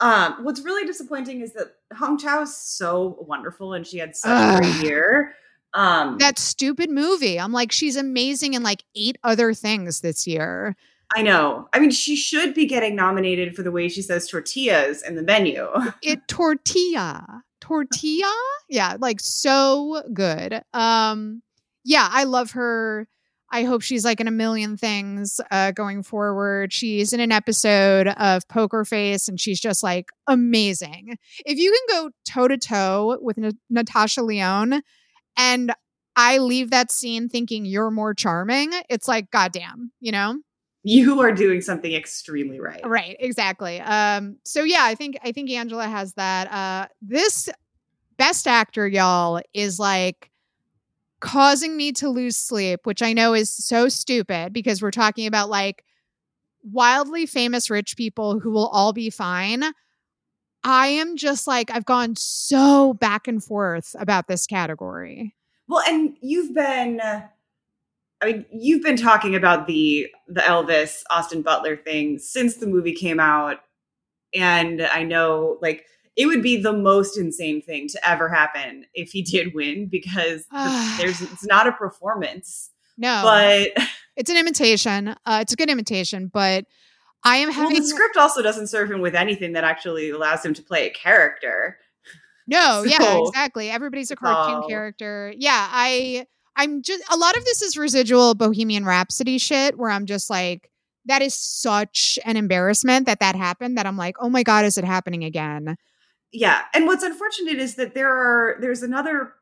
Speaker 2: Um, what's really disappointing is that Hong Chau is so wonderful and she had such a great year. Um,
Speaker 1: that stupid movie. I'm like, she's amazing in like eight other things this year.
Speaker 2: I know. I mean, she should be getting nominated for the way she says tortillas in the menu.
Speaker 1: It tortilla. Tortilla? Yeah, like so good. Um yeah, I love her. I hope she's like in a million things uh, going forward. She's in an episode of Poker Face and she's just like amazing. If you can go toe to toe with N- Natasha Lyonne and I leave that scene thinking you're more charming, it's like, goddamn, you know?
Speaker 2: you are doing something extremely right.
Speaker 1: Right, exactly. Um, so yeah, I think I think Angela has that. Uh, this best actor, y'all, is like causing me to lose sleep, which I know is so stupid because we're talking about like wildly famous rich people who will all be fine. I am just like I've gone so back and forth about this category.
Speaker 2: Well, and you've been I mean, you've been talking about the the Elvis Austin Butler thing since the movie came out, and I know like it would be the most insane thing to ever happen if he did win because there's it's not a performance.
Speaker 1: No,
Speaker 2: but
Speaker 1: it's an imitation. Uh, it's a good imitation, but I am having
Speaker 2: well, the script also doesn't serve him with anything that actually allows him to play a character.
Speaker 1: No, so, yeah, exactly. Everybody's a cartoon oh. character. Yeah, I I'm just a lot of this is residual Bohemian Rhapsody shit where I'm just like, that is such an embarrassment that that happened that I'm like, oh my god, is it happening again?
Speaker 2: Yeah, and what's unfortunate is that there are there's another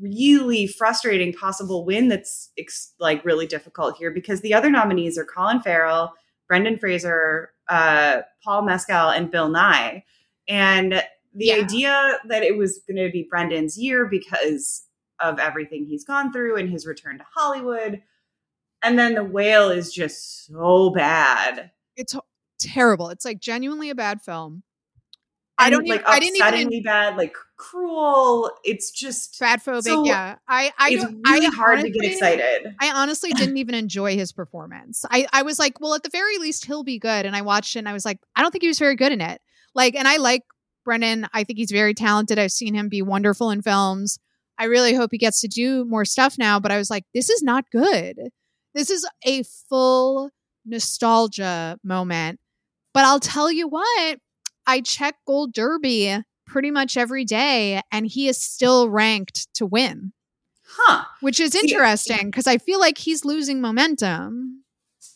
Speaker 2: really frustrating possible win that's ex- like really difficult here because the other nominees are Colin Farrell, Brendan Fraser, uh, Paul Mescal, and Bill Nighy. and the yeah. idea that it was going to be Brendan's year because of everything he's gone through and his return to Hollywood. And then the whale is just so bad.
Speaker 1: It's terrible. It's like genuinely a bad film.
Speaker 2: I don't like even, I didn't even bad, like cruel. It's just
Speaker 1: fat phobic. So yeah, I, I,
Speaker 2: it's really I hard honestly, to get excited.
Speaker 1: I honestly didn't even enjoy his performance. I, I was like, well, at the very least, he'll be good. And I watched it, and I was like, I don't think he was very good in it. Like, and I like Brendan. I think he's very talented. I've seen him be wonderful in films. I really hope he gets to do more stuff now. But I was like, this is not good. This is a full nostalgia moment. But I'll tell you what, I check Gold Derby pretty much every day, and he is still ranked to win.
Speaker 2: Huh.
Speaker 1: Which is interesting because I feel like he's losing momentum.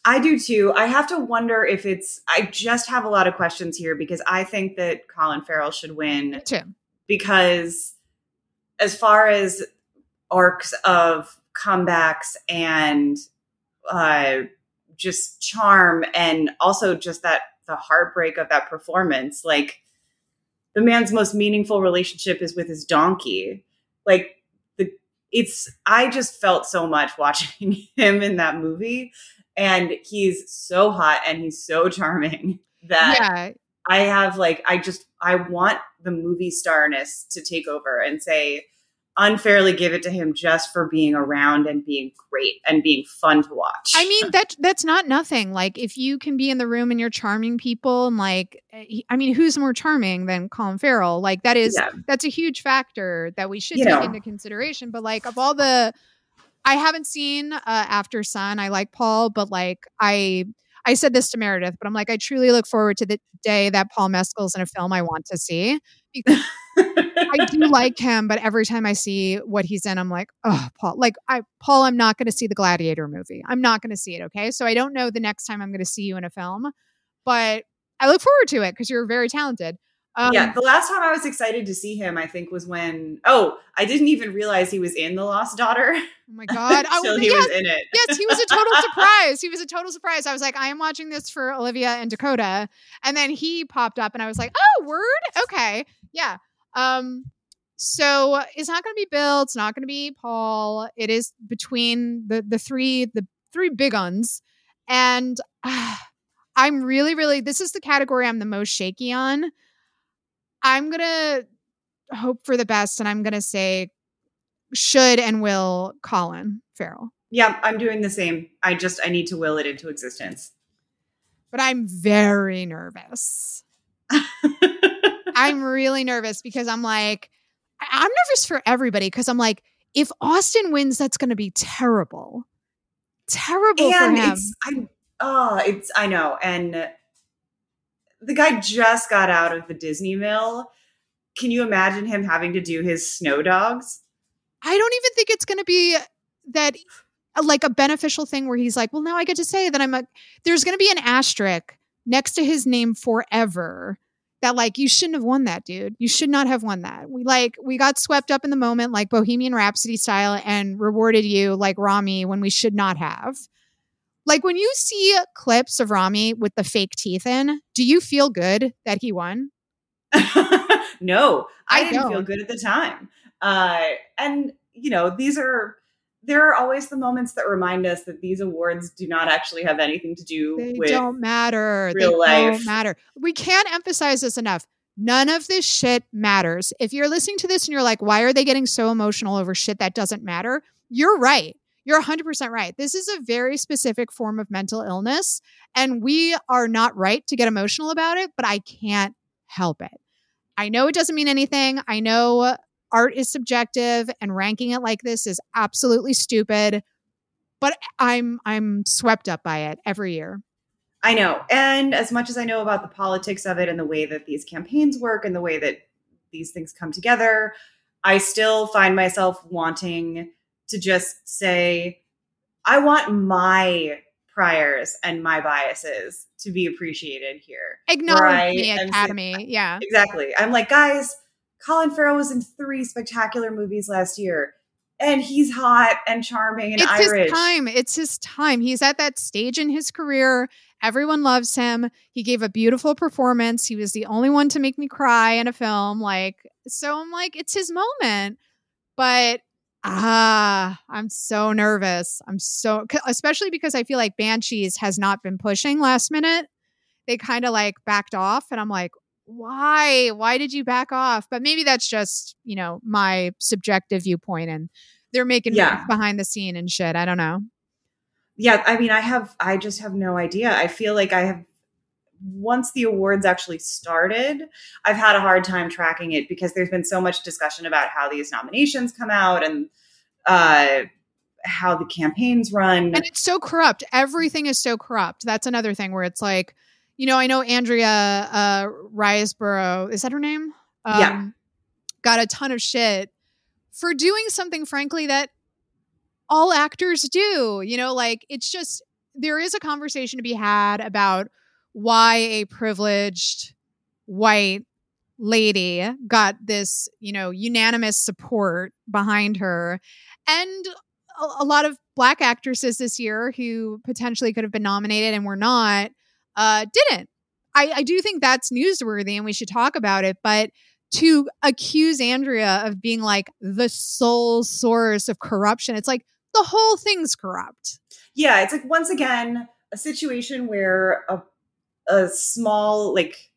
Speaker 2: I do too. I have to wonder if it's. I just have a lot of questions here because I think that Colin Farrell should win.
Speaker 1: Me too.
Speaker 2: Because as far as arcs of comebacks and uh, just charm and also just that the heartbreak of that performance. Like the man's most meaningful relationship is with his donkey. Like the it's i just felt so much watching him in that movie. And he's so hot and he's so charming that yeah. i have like i just i want the movie starness to take over and say unfairly give it to him just for being around and being great and being fun to watch.
Speaker 1: I mean that that's not nothing. Like if you can be in the room and you're charming people and like eh, I mean who's more charming than Colin Farrell? Like that is yeah. that's a huge factor that we should you take know. into consideration. But like of all the I haven't seen uh, Aftersun. I like Paul, but like I I said this to Meredith, but I'm like, I truly look forward to the day that Paul Mescal's in a film I want to see because I do like him, but every time I see what he's in, I'm like, oh, Paul. Like, I Paul, I'm not going to see the Gladiator movie. I'm not going to see it. Okay, so I don't know the next time I'm going to see you in a film, but I look forward to it because you're very talented. Um,
Speaker 2: yeah, the last time I was excited to see him, I think, was when oh, I didn't even realize he was in The Lost Daughter
Speaker 1: Oh my god! I,
Speaker 2: until he
Speaker 1: yeah,
Speaker 2: was in it.
Speaker 1: yes, he was a total surprise. He was a total surprise. I was like, I am watching this for Olivia and Dakota, and then he popped up, and I was like, oh, word, okay, yeah. Um, so it's not going to be Bill. It's not going to be Paul. It is between the the three the three big uns, and uh, I'm really really this is the category I'm the most shaky on. I'm gonna hope for the best, and I'm gonna say should and will Colin Farrell.
Speaker 2: Yeah, I'm doing the same. I just I need to will it into existence.
Speaker 1: but I'm very nervous. I'm really nervous because I'm like, I'm nervous for everybody because I'm like, if Austin wins, that's going to be terrible. Terrible for
Speaker 2: and
Speaker 1: him.
Speaker 2: it's I oh, it's I know. And the guy just got out of the Disney mill. Can you imagine him having to do his snow dogs?
Speaker 1: I don't even think it's going to be that uh, like a beneficial thing where he's like, well, now I get to say that I'm a, there's going to be an asterisk next to his name forever that like you shouldn't have won that dude you should not have won that we like we got swept up in the moment like bohemian rhapsody style and rewarded you like rami when we should not have like when you see clips of rami with the fake teeth in do you feel good that he won?
Speaker 2: No, I,
Speaker 1: I
Speaker 2: didn't feel good at the time. Uh, and you know, these are there are always the moments that remind us that these awards do not actually have anything to do
Speaker 1: they
Speaker 2: with
Speaker 1: don't matter. They
Speaker 2: real life.
Speaker 1: don't matter. We can't emphasize this enough. None of this shit matters. If you're listening to this and you're like why are they getting so emotional over shit that doesn't matter? You're right you're 100% right. This is a very specific form of mental illness and we are not right to get emotional about it but i can't help it. I know it doesn't mean anything. I know art is subjective and ranking it like this is absolutely stupid but i'm i'm swept up by it every year.
Speaker 2: I know. And as much as I know about the politics of it and the way that these campaigns work and the way that these things come together, I still find myself wanting to just say, I want my priors and my biases to be appreciated here.
Speaker 1: acknowledge
Speaker 2: Right,
Speaker 1: me
Speaker 2: and say-
Speaker 1: academy yeah.
Speaker 2: Exactly. I'm like, guys, Colin Farrell was in three spectacular movies last year, and he's hot and charming and
Speaker 1: it's
Speaker 2: Irish.
Speaker 1: his time. It's his time. He's at that stage in his career. Everyone loves him. He gave a beautiful performance. He was the only one to make me cry in a film. Like so i'm like it's his moment. But ah i'm so nervous. I'm so especially because i feel like banshees has not been pushing last minute. They kind of like backed off and i'm like why? Why did you back off? But maybe that's just you know my subjective viewpoint and they're making
Speaker 2: Yeah.
Speaker 1: behind the scene and shit i don't know.
Speaker 2: Yeah, I mean, I have, I just have no idea. I feel like I have, once the awards actually started, I've had a hard time tracking it because there's been so much discussion about how these nominations come out and uh, how the campaigns run.
Speaker 1: and it's so corrupt everything is so corrupt that's another thing where it's like you know i know andrea uh riseborough is that her name Um,
Speaker 2: Yeah.
Speaker 1: got a ton of shit for doing something frankly that all actors do you know like it's just there is a conversation to be had about why a privileged white lady got this you know unanimous support behind her. And a, a lot of black actresses this year who potentially could have been nominated and were not uh didn't. I, I do think that's newsworthy and we should talk about it but to accuse andrea of being like the sole source of corruption it's like the whole thing's corrupt.
Speaker 2: Yeah, it's like once again a situation where a a small like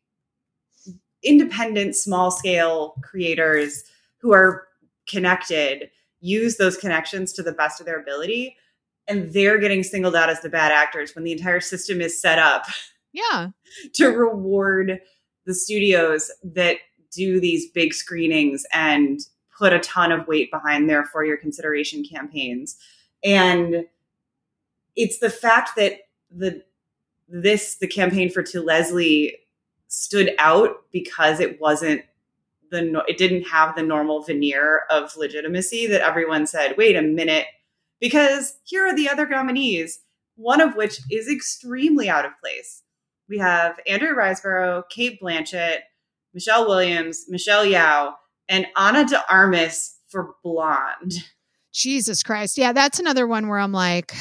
Speaker 2: independent small scale creators who are connected use those connections to the best of their ability and they're getting singled out as the bad actors when the entire system is set up
Speaker 1: yeah.
Speaker 2: to reward the studios that do these big screenings and put a ton of weight behind their for your consideration campaigns. And it's the fact that the this the campaign for to leslie stood out because it wasn't the it didn't have the normal veneer of legitimacy that everyone said wait a minute because here are the other nominees one of which is extremely out of place we have Andrea Riseborough, Cate Blanchett, Michelle Williams, Michelle Yeoh and ana de Armas for Blonde.
Speaker 1: Jesus Christ. Yeah, that's another one where I'm like,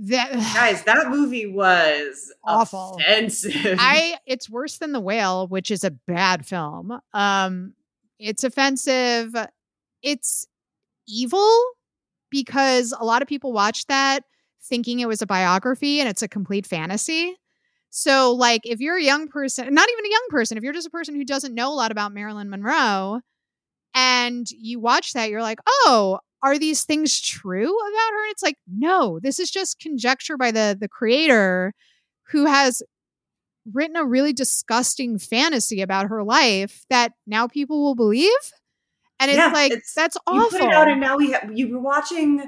Speaker 1: that
Speaker 2: guys, that movie was
Speaker 1: awful.
Speaker 2: Offensive.
Speaker 1: I it's worse than The Whale, which is a bad film. Um, it's offensive. It's evil because a lot of people watch that thinking it was a biography and it's a complete fantasy. So, like, if you're a young person, not even a young person, if you're just a person who doesn't know a lot about Marilyn Monroe and you watch that, you're like, oh, are these things true about her? And it's like, no, this is just conjecture by the the creator who has written a really disgusting fantasy about her life that now people will believe. And it's yeah, like it's, that's awful.
Speaker 2: You put it out, and now we have you were watching.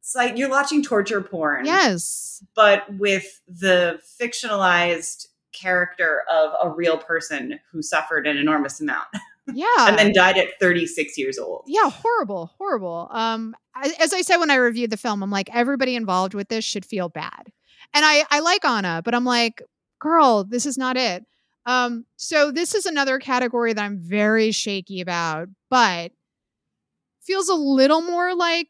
Speaker 2: It's like you're watching torture porn.
Speaker 1: Yes,
Speaker 2: but with the fictionalized character of a real person who suffered an enormous amount.
Speaker 1: Yeah.
Speaker 2: and then died at 36 years old.
Speaker 1: Yeah, horrible, horrible. Um as I said when I reviewed the film, I'm like everybody involved with this should feel bad. And I I like Anna, but I'm like, girl, this is not it. Um so this is another category that I'm very shaky about, but feels a little more like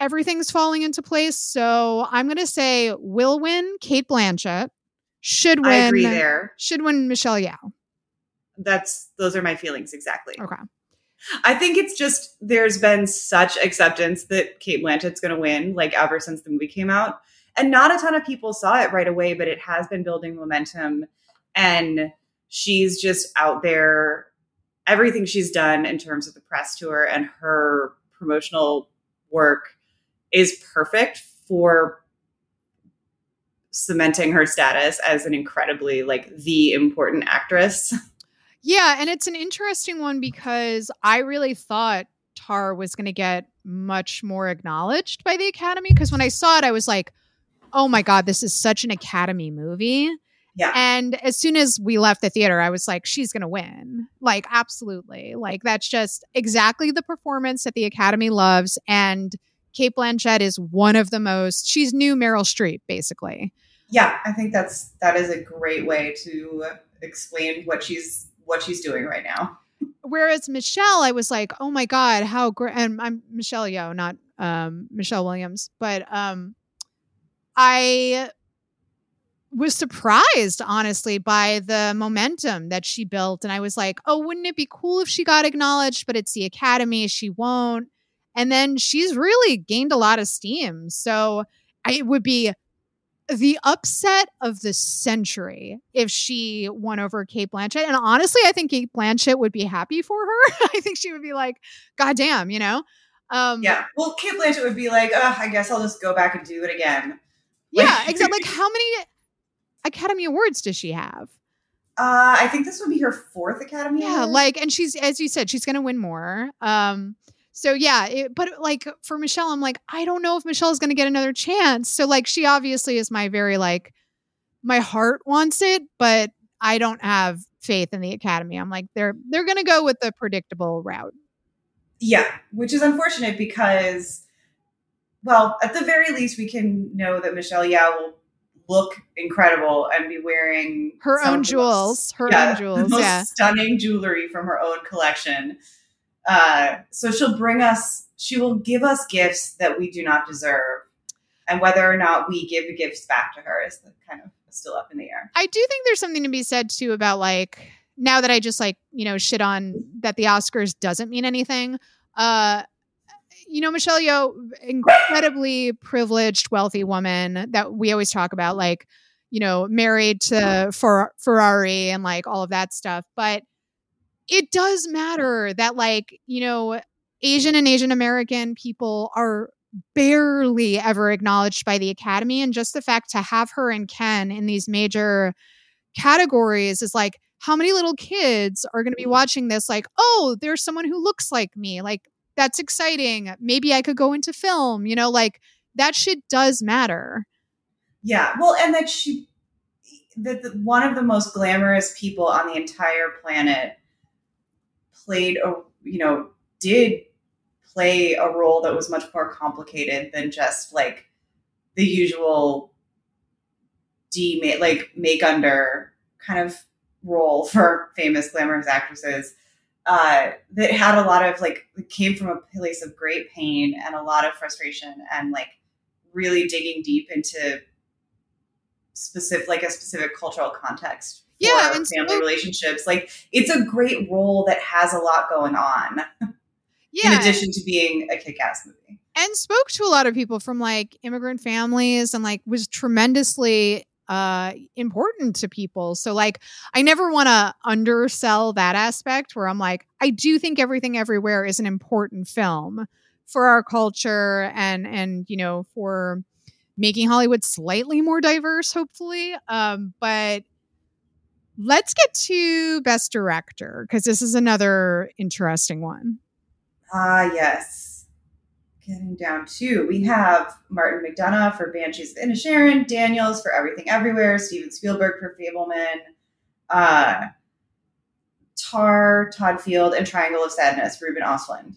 Speaker 1: everything's falling into place. So I'm going to say will win Cate Blanchett. Should win.
Speaker 2: There.
Speaker 1: Should win Michelle Yeoh.
Speaker 2: That's those are my feelings exactly.
Speaker 1: Okay.
Speaker 2: I think it's just there's been such acceptance that Cate Blanchett's going to win, like ever since the movie came out, and not a ton of people saw it right away, but it has been building momentum, and she's just out there. Everything she's done in terms of the press tour and her promotional work is perfect for cementing her status as an incredibly like the important actress.
Speaker 1: Yeah, and it's an interesting one because I really thought Tar was going to get much more acknowledged by the Academy because when I saw it I was like, "Oh my god, this is such an Academy movie."
Speaker 2: Yeah.
Speaker 1: And as soon as we left the theater, I was like, she's going to win. Like, absolutely. Like, that's just exactly the performance that the Academy loves. And Cate Blanchett is one of the most, she's new Meryl Streep, basically.
Speaker 2: Yeah, I think that's, that is a great way to explain what she's, what she's doing right now.
Speaker 1: Whereas Michelle, I was like, oh my God, how great. And I'm Michelle Yeoh, not um, Michelle Williams. But um, I was surprised, honestly, by the momentum that she built. And I was like, oh, wouldn't it be cool if she got acknowledged? But it's the Academy. She won't. And then she's really gained a lot of steam. So I, it would be the upset of the century if she won over Cate Blanchett. And honestly, I think Cate Blanchett would be happy for her. I think she would be like, God damn, you know?
Speaker 2: Um, yeah. Well, Cate Blanchett would be like, oh, I guess I'll just go back and do it again.
Speaker 1: Yeah, exactly. Like, how many Academy Awards does she have?
Speaker 2: Uh, I think this would be her fourth Academy.
Speaker 1: Yeah,
Speaker 2: Award.
Speaker 1: like, and she's as you said, she's going to win more. Um, so yeah, it, but like for Michelle, I'm like, I don't know if Michelle is going to get another chance. So like, she obviously is my very like, my heart wants it, but I don't have faith in the Academy. I'm like, they're they're going to go with the predictable route.
Speaker 2: Yeah, which is unfortunate because, well, at the very least, we can know that Michelle Yeoh will look incredible and be wearing
Speaker 1: her own jewels, most, her yeah, own jewels, yeah,
Speaker 2: stunning jewelry from her own collection. Uh, so she'll bring us, she will give us gifts that we do not deserve, and whether or not we give gifts back to her is kind of still up in the air.
Speaker 1: I do think there's something to be said too about like now that I just like you know shit on that the Oscars doesn't mean anything. Uh, you know, Michelle Yeoh, incredibly privileged, wealthy woman that we always talk about, like, you know, married to Fer- Ferrari and like all of that stuff. But it does matter that, like, you know, Asian and Asian American people are barely ever acknowledged by the Academy. And just the fact to have her and Ken in these major categories is like, how many little kids are going to be mm-hmm. watching this? Like, oh, there's someone who looks like me. Like, that's exciting. Maybe I could go into film, you know, like that shit does matter.
Speaker 2: Yeah. Well, and that she, that one of the most glamorous people on the entire planet played a, you know, did play a role that was much more complicated than just like the usual D, like make under kind of role for famous glamorous actresses uh, that had a lot of like came from a place of great pain and a lot of frustration and like really digging deep into specific like a specific cultural context
Speaker 1: Yeah, and
Speaker 2: family
Speaker 1: spoke-
Speaker 2: relationships like it's a great role that has a lot going on
Speaker 1: Yeah.
Speaker 2: in addition to being a kick-ass movie.
Speaker 1: And spoke to a lot of people from like immigrant families and like was tremendously uh important to people. So like i never want to undersell that aspect where i'm like i do think everything everywhere is an important film for our culture and and you know for making hollywood slightly more diverse hopefully. Um but let's get to best director because this is another interesting one
Speaker 2: Ah, yes. Getting down to we have Martin McDonagh for Banshees of Inisherin, Daniels for Everything Everywhere, Steven Spielberg for Fabelman, uh, Tar, Todd Field, and Triangle of Sadness, Ruben Ostlund.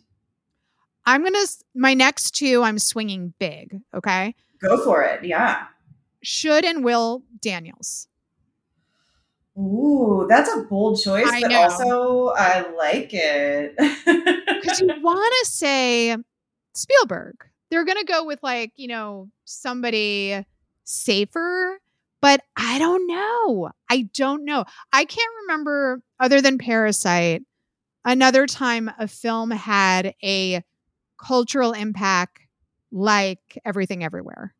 Speaker 1: I'm gonna my next two. I'm swinging big. Okay,
Speaker 2: Go for it, yeah.
Speaker 1: should and will Daniels.
Speaker 2: Ooh, that's a bold choice,
Speaker 1: I
Speaker 2: but
Speaker 1: know.
Speaker 2: also I like it.
Speaker 1: Because you want to say Spielberg. They're gonna go with like you know somebody safer, but I don't know. I don't know. I can't remember other than Parasite. Another time a film had a cultural impact like Everything Everywhere.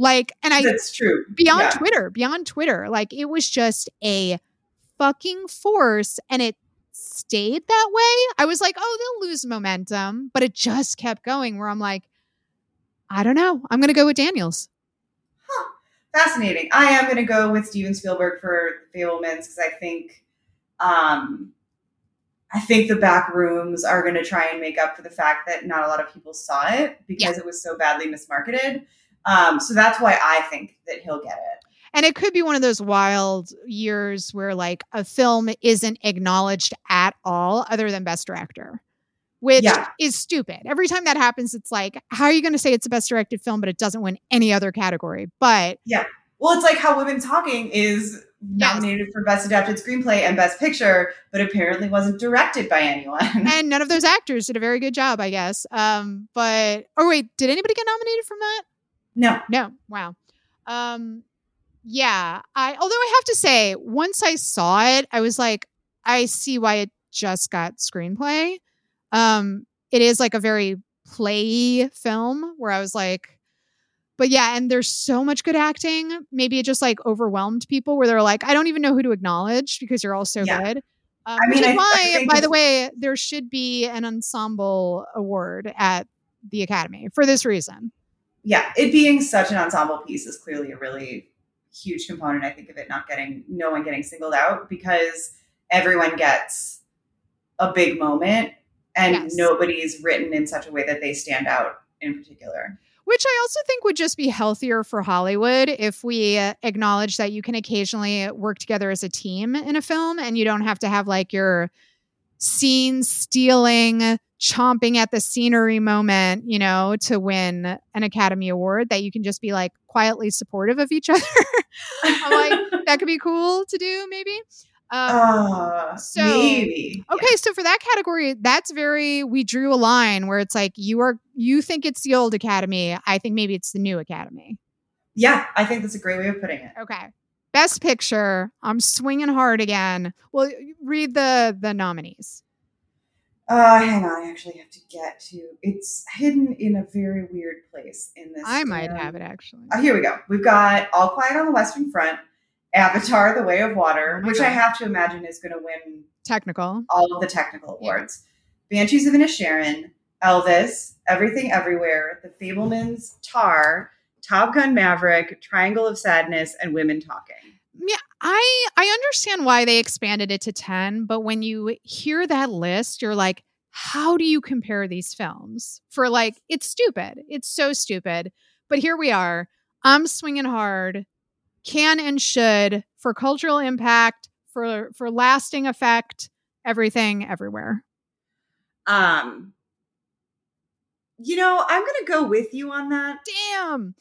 Speaker 1: Like, and I
Speaker 2: that's true.
Speaker 1: beyond
Speaker 2: Yeah.
Speaker 1: Twitter, beyond Twitter. Like it was just a fucking force and it stayed that way. I was like, oh, they'll lose momentum, but it just kept going where I'm like, I don't know. I'm going to go with Daniels.
Speaker 2: fascinating. I am going to go with Steven Spielberg for *The Fabelmans because I think, um, I think the back rooms are going to try and make up for the fact that not a lot of people saw it because it was so badly mismarketed. Um, so that's why I think that he'll get it.
Speaker 1: And it could be one of those wild years where like a film isn't acknowledged at all other than best director. Which
Speaker 2: Yeah.
Speaker 1: is stupid. Every time that happens, it's like, how are you going to say it's a best directed film, but it doesn't win any other category? But yeah,
Speaker 2: Well, it's like how Women Talking is
Speaker 1: Yes.
Speaker 2: nominated for Best Adapted Screenplay and Best Picture, but apparently wasn't directed by anyone.
Speaker 1: and none of those actors did a very good job, I guess. Um, but oh wait, did anybody get nominated from that?
Speaker 2: No.
Speaker 1: No. Wow. Um, yeah. I although I have to say, once I saw it, I was like, I see why it just got screenplay. Um, it is like a very play film where I was like, but yeah, and there's so much good acting. Maybe it just like overwhelmed people where they're like, I don't even know who to acknowledge because you're all so
Speaker 2: Yeah.
Speaker 1: good. Um,
Speaker 2: I
Speaker 1: which
Speaker 2: mean,
Speaker 1: is
Speaker 2: I- I
Speaker 1: why,
Speaker 2: think
Speaker 1: by the way, there should be an ensemble award at the Academy for this reason.
Speaker 2: Yeah, it being such an ensemble piece is clearly a really huge component, I think, of it not getting no one getting singled out because everyone gets a big moment and
Speaker 1: Yes.
Speaker 2: nobody's written in such a way that they stand out in particular.
Speaker 1: Which I also think would just be healthier for Hollywood if we acknowledge that you can occasionally work together as a team in a film and you don't have to have like your scene stealing, chomping at the scenery moment, you know, to win an Academy Award, that you can just be like quietly supportive of each other. I'm like, that could be cool to do, maybe. Um,
Speaker 2: Ah,
Speaker 1: so-
Speaker 2: maybe.
Speaker 1: Okay, so for that category, that's very we drew a line where it's like you are you think it's the old academy, I think maybe it's the new academy.
Speaker 2: Yeah, I think that's a great way of putting it.
Speaker 1: Okay. Best picture, I'm swinging hard again. Well, read the the nominees.
Speaker 2: Uh, hang on, I actually have to get to. It's hidden in a very weird place in this.
Speaker 1: I might have it actually.
Speaker 2: Uh, here we go. We've got All Quiet on the Western Front, Avatar: The Way of Water,
Speaker 1: Oh
Speaker 2: which
Speaker 1: God.
Speaker 2: I have to imagine is going to win
Speaker 1: Technical.
Speaker 2: all of the technical
Speaker 1: Yeah.
Speaker 2: awards. Banshees of Inisherin, Elvis, Everything Everywhere, The Fabelmans, Tar, Top Gun Maverick, Triangle of Sadness, and Women Talking.
Speaker 1: Yeah, I I understand why they expanded it to 10, but when you hear that list, you're like, how do you compare these films? For like, it's stupid. It's so stupid. But here we are. I'm swinging hard. Can and should for cultural impact, for for lasting effect, everything everywhere.
Speaker 2: Um, you know, I'm going to go with you on that.
Speaker 1: Damn.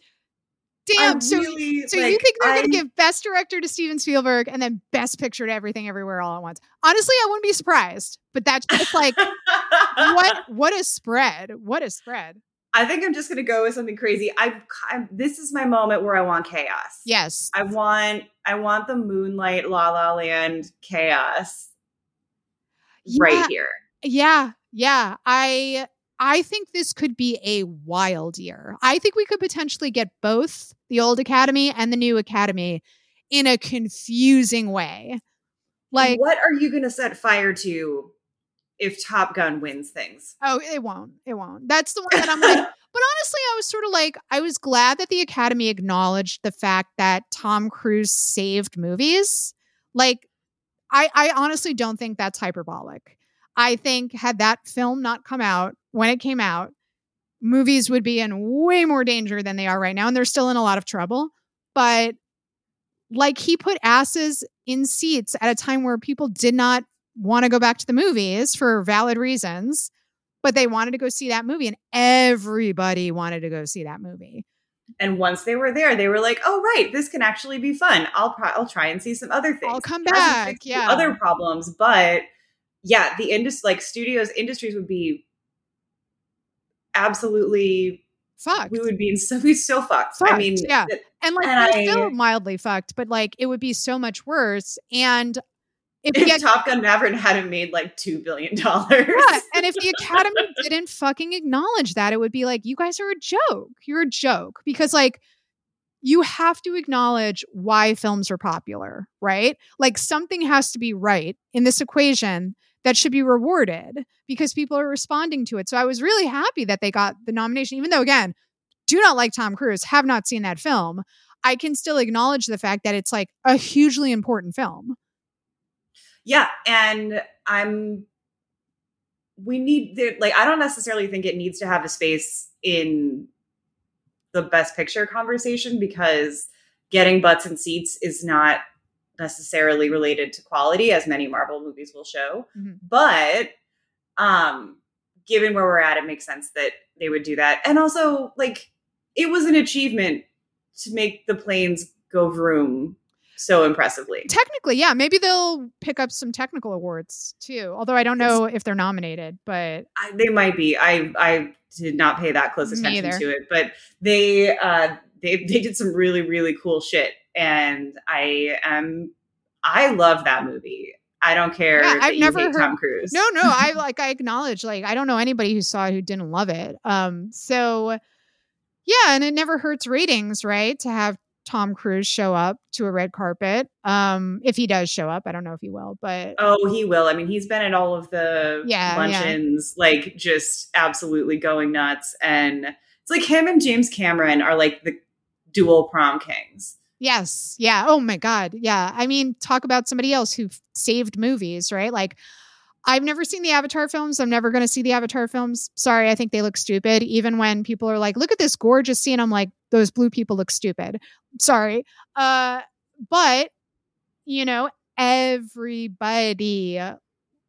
Speaker 1: Damn.
Speaker 2: I
Speaker 1: so
Speaker 2: really,
Speaker 1: so you think they're
Speaker 2: I-
Speaker 1: to give best director to Steven Spielberg and then best picture to everything everywhere all at once? Honestly, I wouldn't be surprised. But that's just like what what a spread. What a spread.
Speaker 2: I think I'm just gonna go with something crazy. I, I this is my moment where I want chaos.
Speaker 1: Yes.
Speaker 2: I want I want the moonlight La La Land chaos right here.
Speaker 1: Yeah. Yeah. I I think this could be a wild year. I think we could potentially get both the old academy and the new academy in a confusing way. Like
Speaker 2: what are you gonna set fire to if Top Gun wins things?
Speaker 1: Oh, it won't. It won't. That's the one that I'm like. But honestly, I was sort of like, I was glad that the Academy acknowledged the fact that Tom Cruise saved movies. Like, I, I honestly don't think that's hyperbolic. I think had that film not come out when it came out, movies would be in way more danger than they are right now. And they're still in a lot of trouble. But like, he put asses in seats at a time where people did not want to go back to the movies for valid reasons, but they wanted to go see that movie, and everybody wanted to go see that movie.
Speaker 2: and once they were there, they were like, "Oh, right, this can actually be fun. I'll pro- I'll try and see some other things.
Speaker 1: I'll come back, yeah.
Speaker 2: other problems, but yeah, the industry, like studios, industries would be absolutely.
Speaker 1: Fucked.
Speaker 2: We would be in so we'd so fucked. I mean,
Speaker 1: yeah.
Speaker 2: th-
Speaker 1: and like
Speaker 2: and
Speaker 1: we're
Speaker 2: I-
Speaker 1: still mildly fucked, but like it would be so much worse. And if
Speaker 2: if
Speaker 1: get
Speaker 2: Top Gun Maverick hadn't made like two billion dollars,
Speaker 1: yeah, and if the Academy didn't fucking acknowledge that, it would be like, you guys are a joke. You're a joke. Because like you have to acknowledge why films are popular, right? Like something has to be right in this equation that should be rewarded because people are responding to it. So I was really happy that they got the nomination, even though again, do not like Tom Cruise, have not seen that film. I can still acknowledge the fact that it's like a hugely important film.
Speaker 2: Yeah, and I'm we need like I don't necessarily think it needs to have a space in the best picture conversation because getting butts and seats is not necessarily related to quality as many Marvel movies will show.
Speaker 1: Mhm.
Speaker 2: But um given where we're at it makes sense that they would do that. And also like it was an achievement to make the planes go vroom so impressively.
Speaker 1: Technically, yeah, maybe they'll pick up some technical awards too. Although I don't know if they're nominated, but
Speaker 2: I, they might be. I I did not pay that close attention to it, but they uh they they did some really really cool shit, and I am I love that movie. I don't care
Speaker 1: Yeah, I've
Speaker 2: you
Speaker 1: never
Speaker 2: hate
Speaker 1: heard-
Speaker 2: Tom Cruise.
Speaker 1: no, no, I like I acknowledge like I don't know anybody who saw it who didn't love it. Um, so yeah, and it never hurts ratings, right? To have Tom Cruise show up to a red carpet. Um, if he does show up, I don't know if he will, but
Speaker 2: Oh, he will. I mean, he's been at all of the
Speaker 1: Yeah, yeah.
Speaker 2: luncheons, like just absolutely going nuts. And it's like him and James Cameron are like the dual prom kings.
Speaker 1: Yes. Yeah. Oh my God. Yeah. I mean, talk about somebody else who saved movies, right? Like, I've never seen the Avatar films. I'm never going to see the Avatar films. Sorry, I think they look stupid. Even when people are like, look at this gorgeous scene, I'm like, those blue people look stupid. Sorry. Uh, but, you know, everybody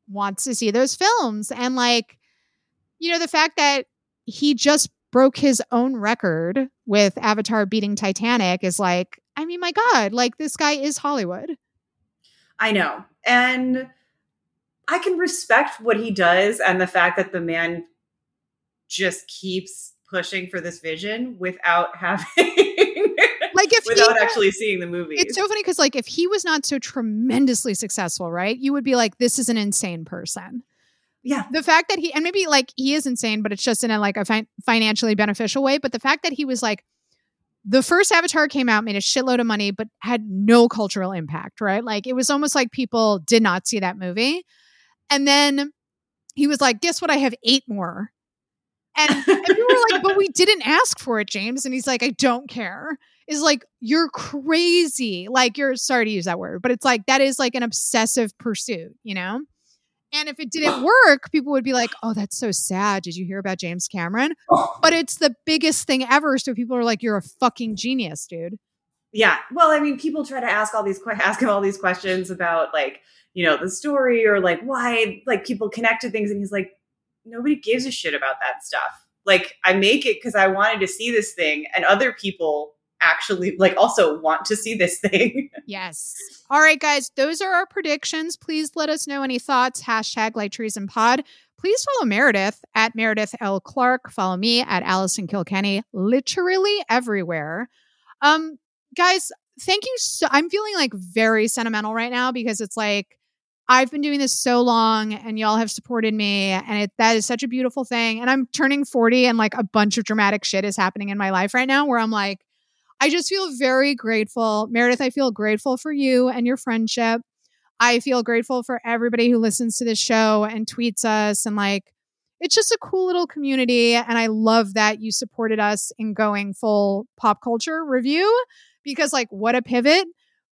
Speaker 1: wants to see those films. And like, you know, the fact that he just broke his own record with Avatar beating Titanic is like, I mean, my God, like this guy is Hollywood.
Speaker 2: I know. And I can respect what he does and the fact that the man just keeps pushing for this vision without having
Speaker 1: Like if
Speaker 2: without
Speaker 1: he,
Speaker 2: actually seeing the movie.
Speaker 1: it's so funny because like if he was not so tremendously successful, right? You would be like, this is an insane person.
Speaker 2: yeah.
Speaker 1: The fact that he and maybe like he is insane, but it's just in a like a fin- financially beneficial way. But the fact that he was like the first Avatar came out, made a shitload of money, but had no cultural impact, right? Like it was almost like people did not see that movie. And then he was like, guess what? I have eight more. And, and people were like, but we didn't ask for it, James. And he's like, I don't care. Is like, you're crazy. Like, you're sorry to use that word, but it's like, that is like an obsessive pursuit, you know? And if it didn't work, people would be like, oh, that's so sad. Did you hear about James Cameron? Oh. But it's the biggest thing ever. So people are like, you're a fucking genius, dude.
Speaker 2: Yeah. Well, I mean, people try to ask all these ask him all these questions about like, you know, the story or like why like people connect to things and he's like nobody gives a shit about that stuff. Like I make it cuz I wanted to see this thing and other people actually like also want to see this thing.
Speaker 1: yes. All right, guys, those are our predictions. Please let us know any thoughts. Hashtag like treason pod. Please follow Meredith at Meredith L. Clark. Follow me at Allison Kilkenny, literally everywhere. Um, guys, thank you so I'm feeling like very sentimental right now because it's like I've been doing this so long and y'all have supported me and it that is such a beautiful thing and I'm turning 40 and like a bunch of dramatic shit is happening in my life right now where I'm like I just feel very grateful. Meredith, I feel grateful for you and your friendship. I feel grateful for everybody who listens to this show and tweets us and like it's just a cool little community and I love that you supported us in going full pop culture review because like what a pivot.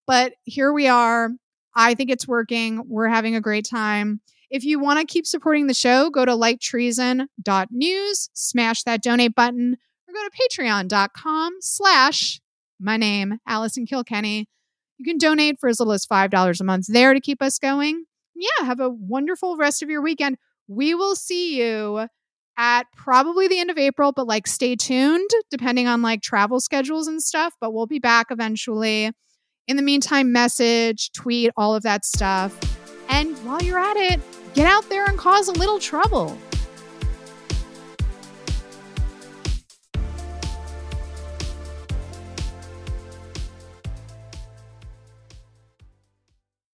Speaker 1: But here we are. I think it's working. We're having a great time. If you want to keep supporting the show, go to lighttreason.news, smash that donate button, or go to patreon.com slash my name, Allison Kilkenny. You can donate for as little as $5 a month there to keep us going. Yeah, have a wonderful rest of your weekend. We will see you at probably the end of April, but like stay tuned depending on like travel schedules and stuff. But we'll be back eventually. In the meantime, message, tweet, all of that stuff. And while you're at it, get out there and cause a little trouble.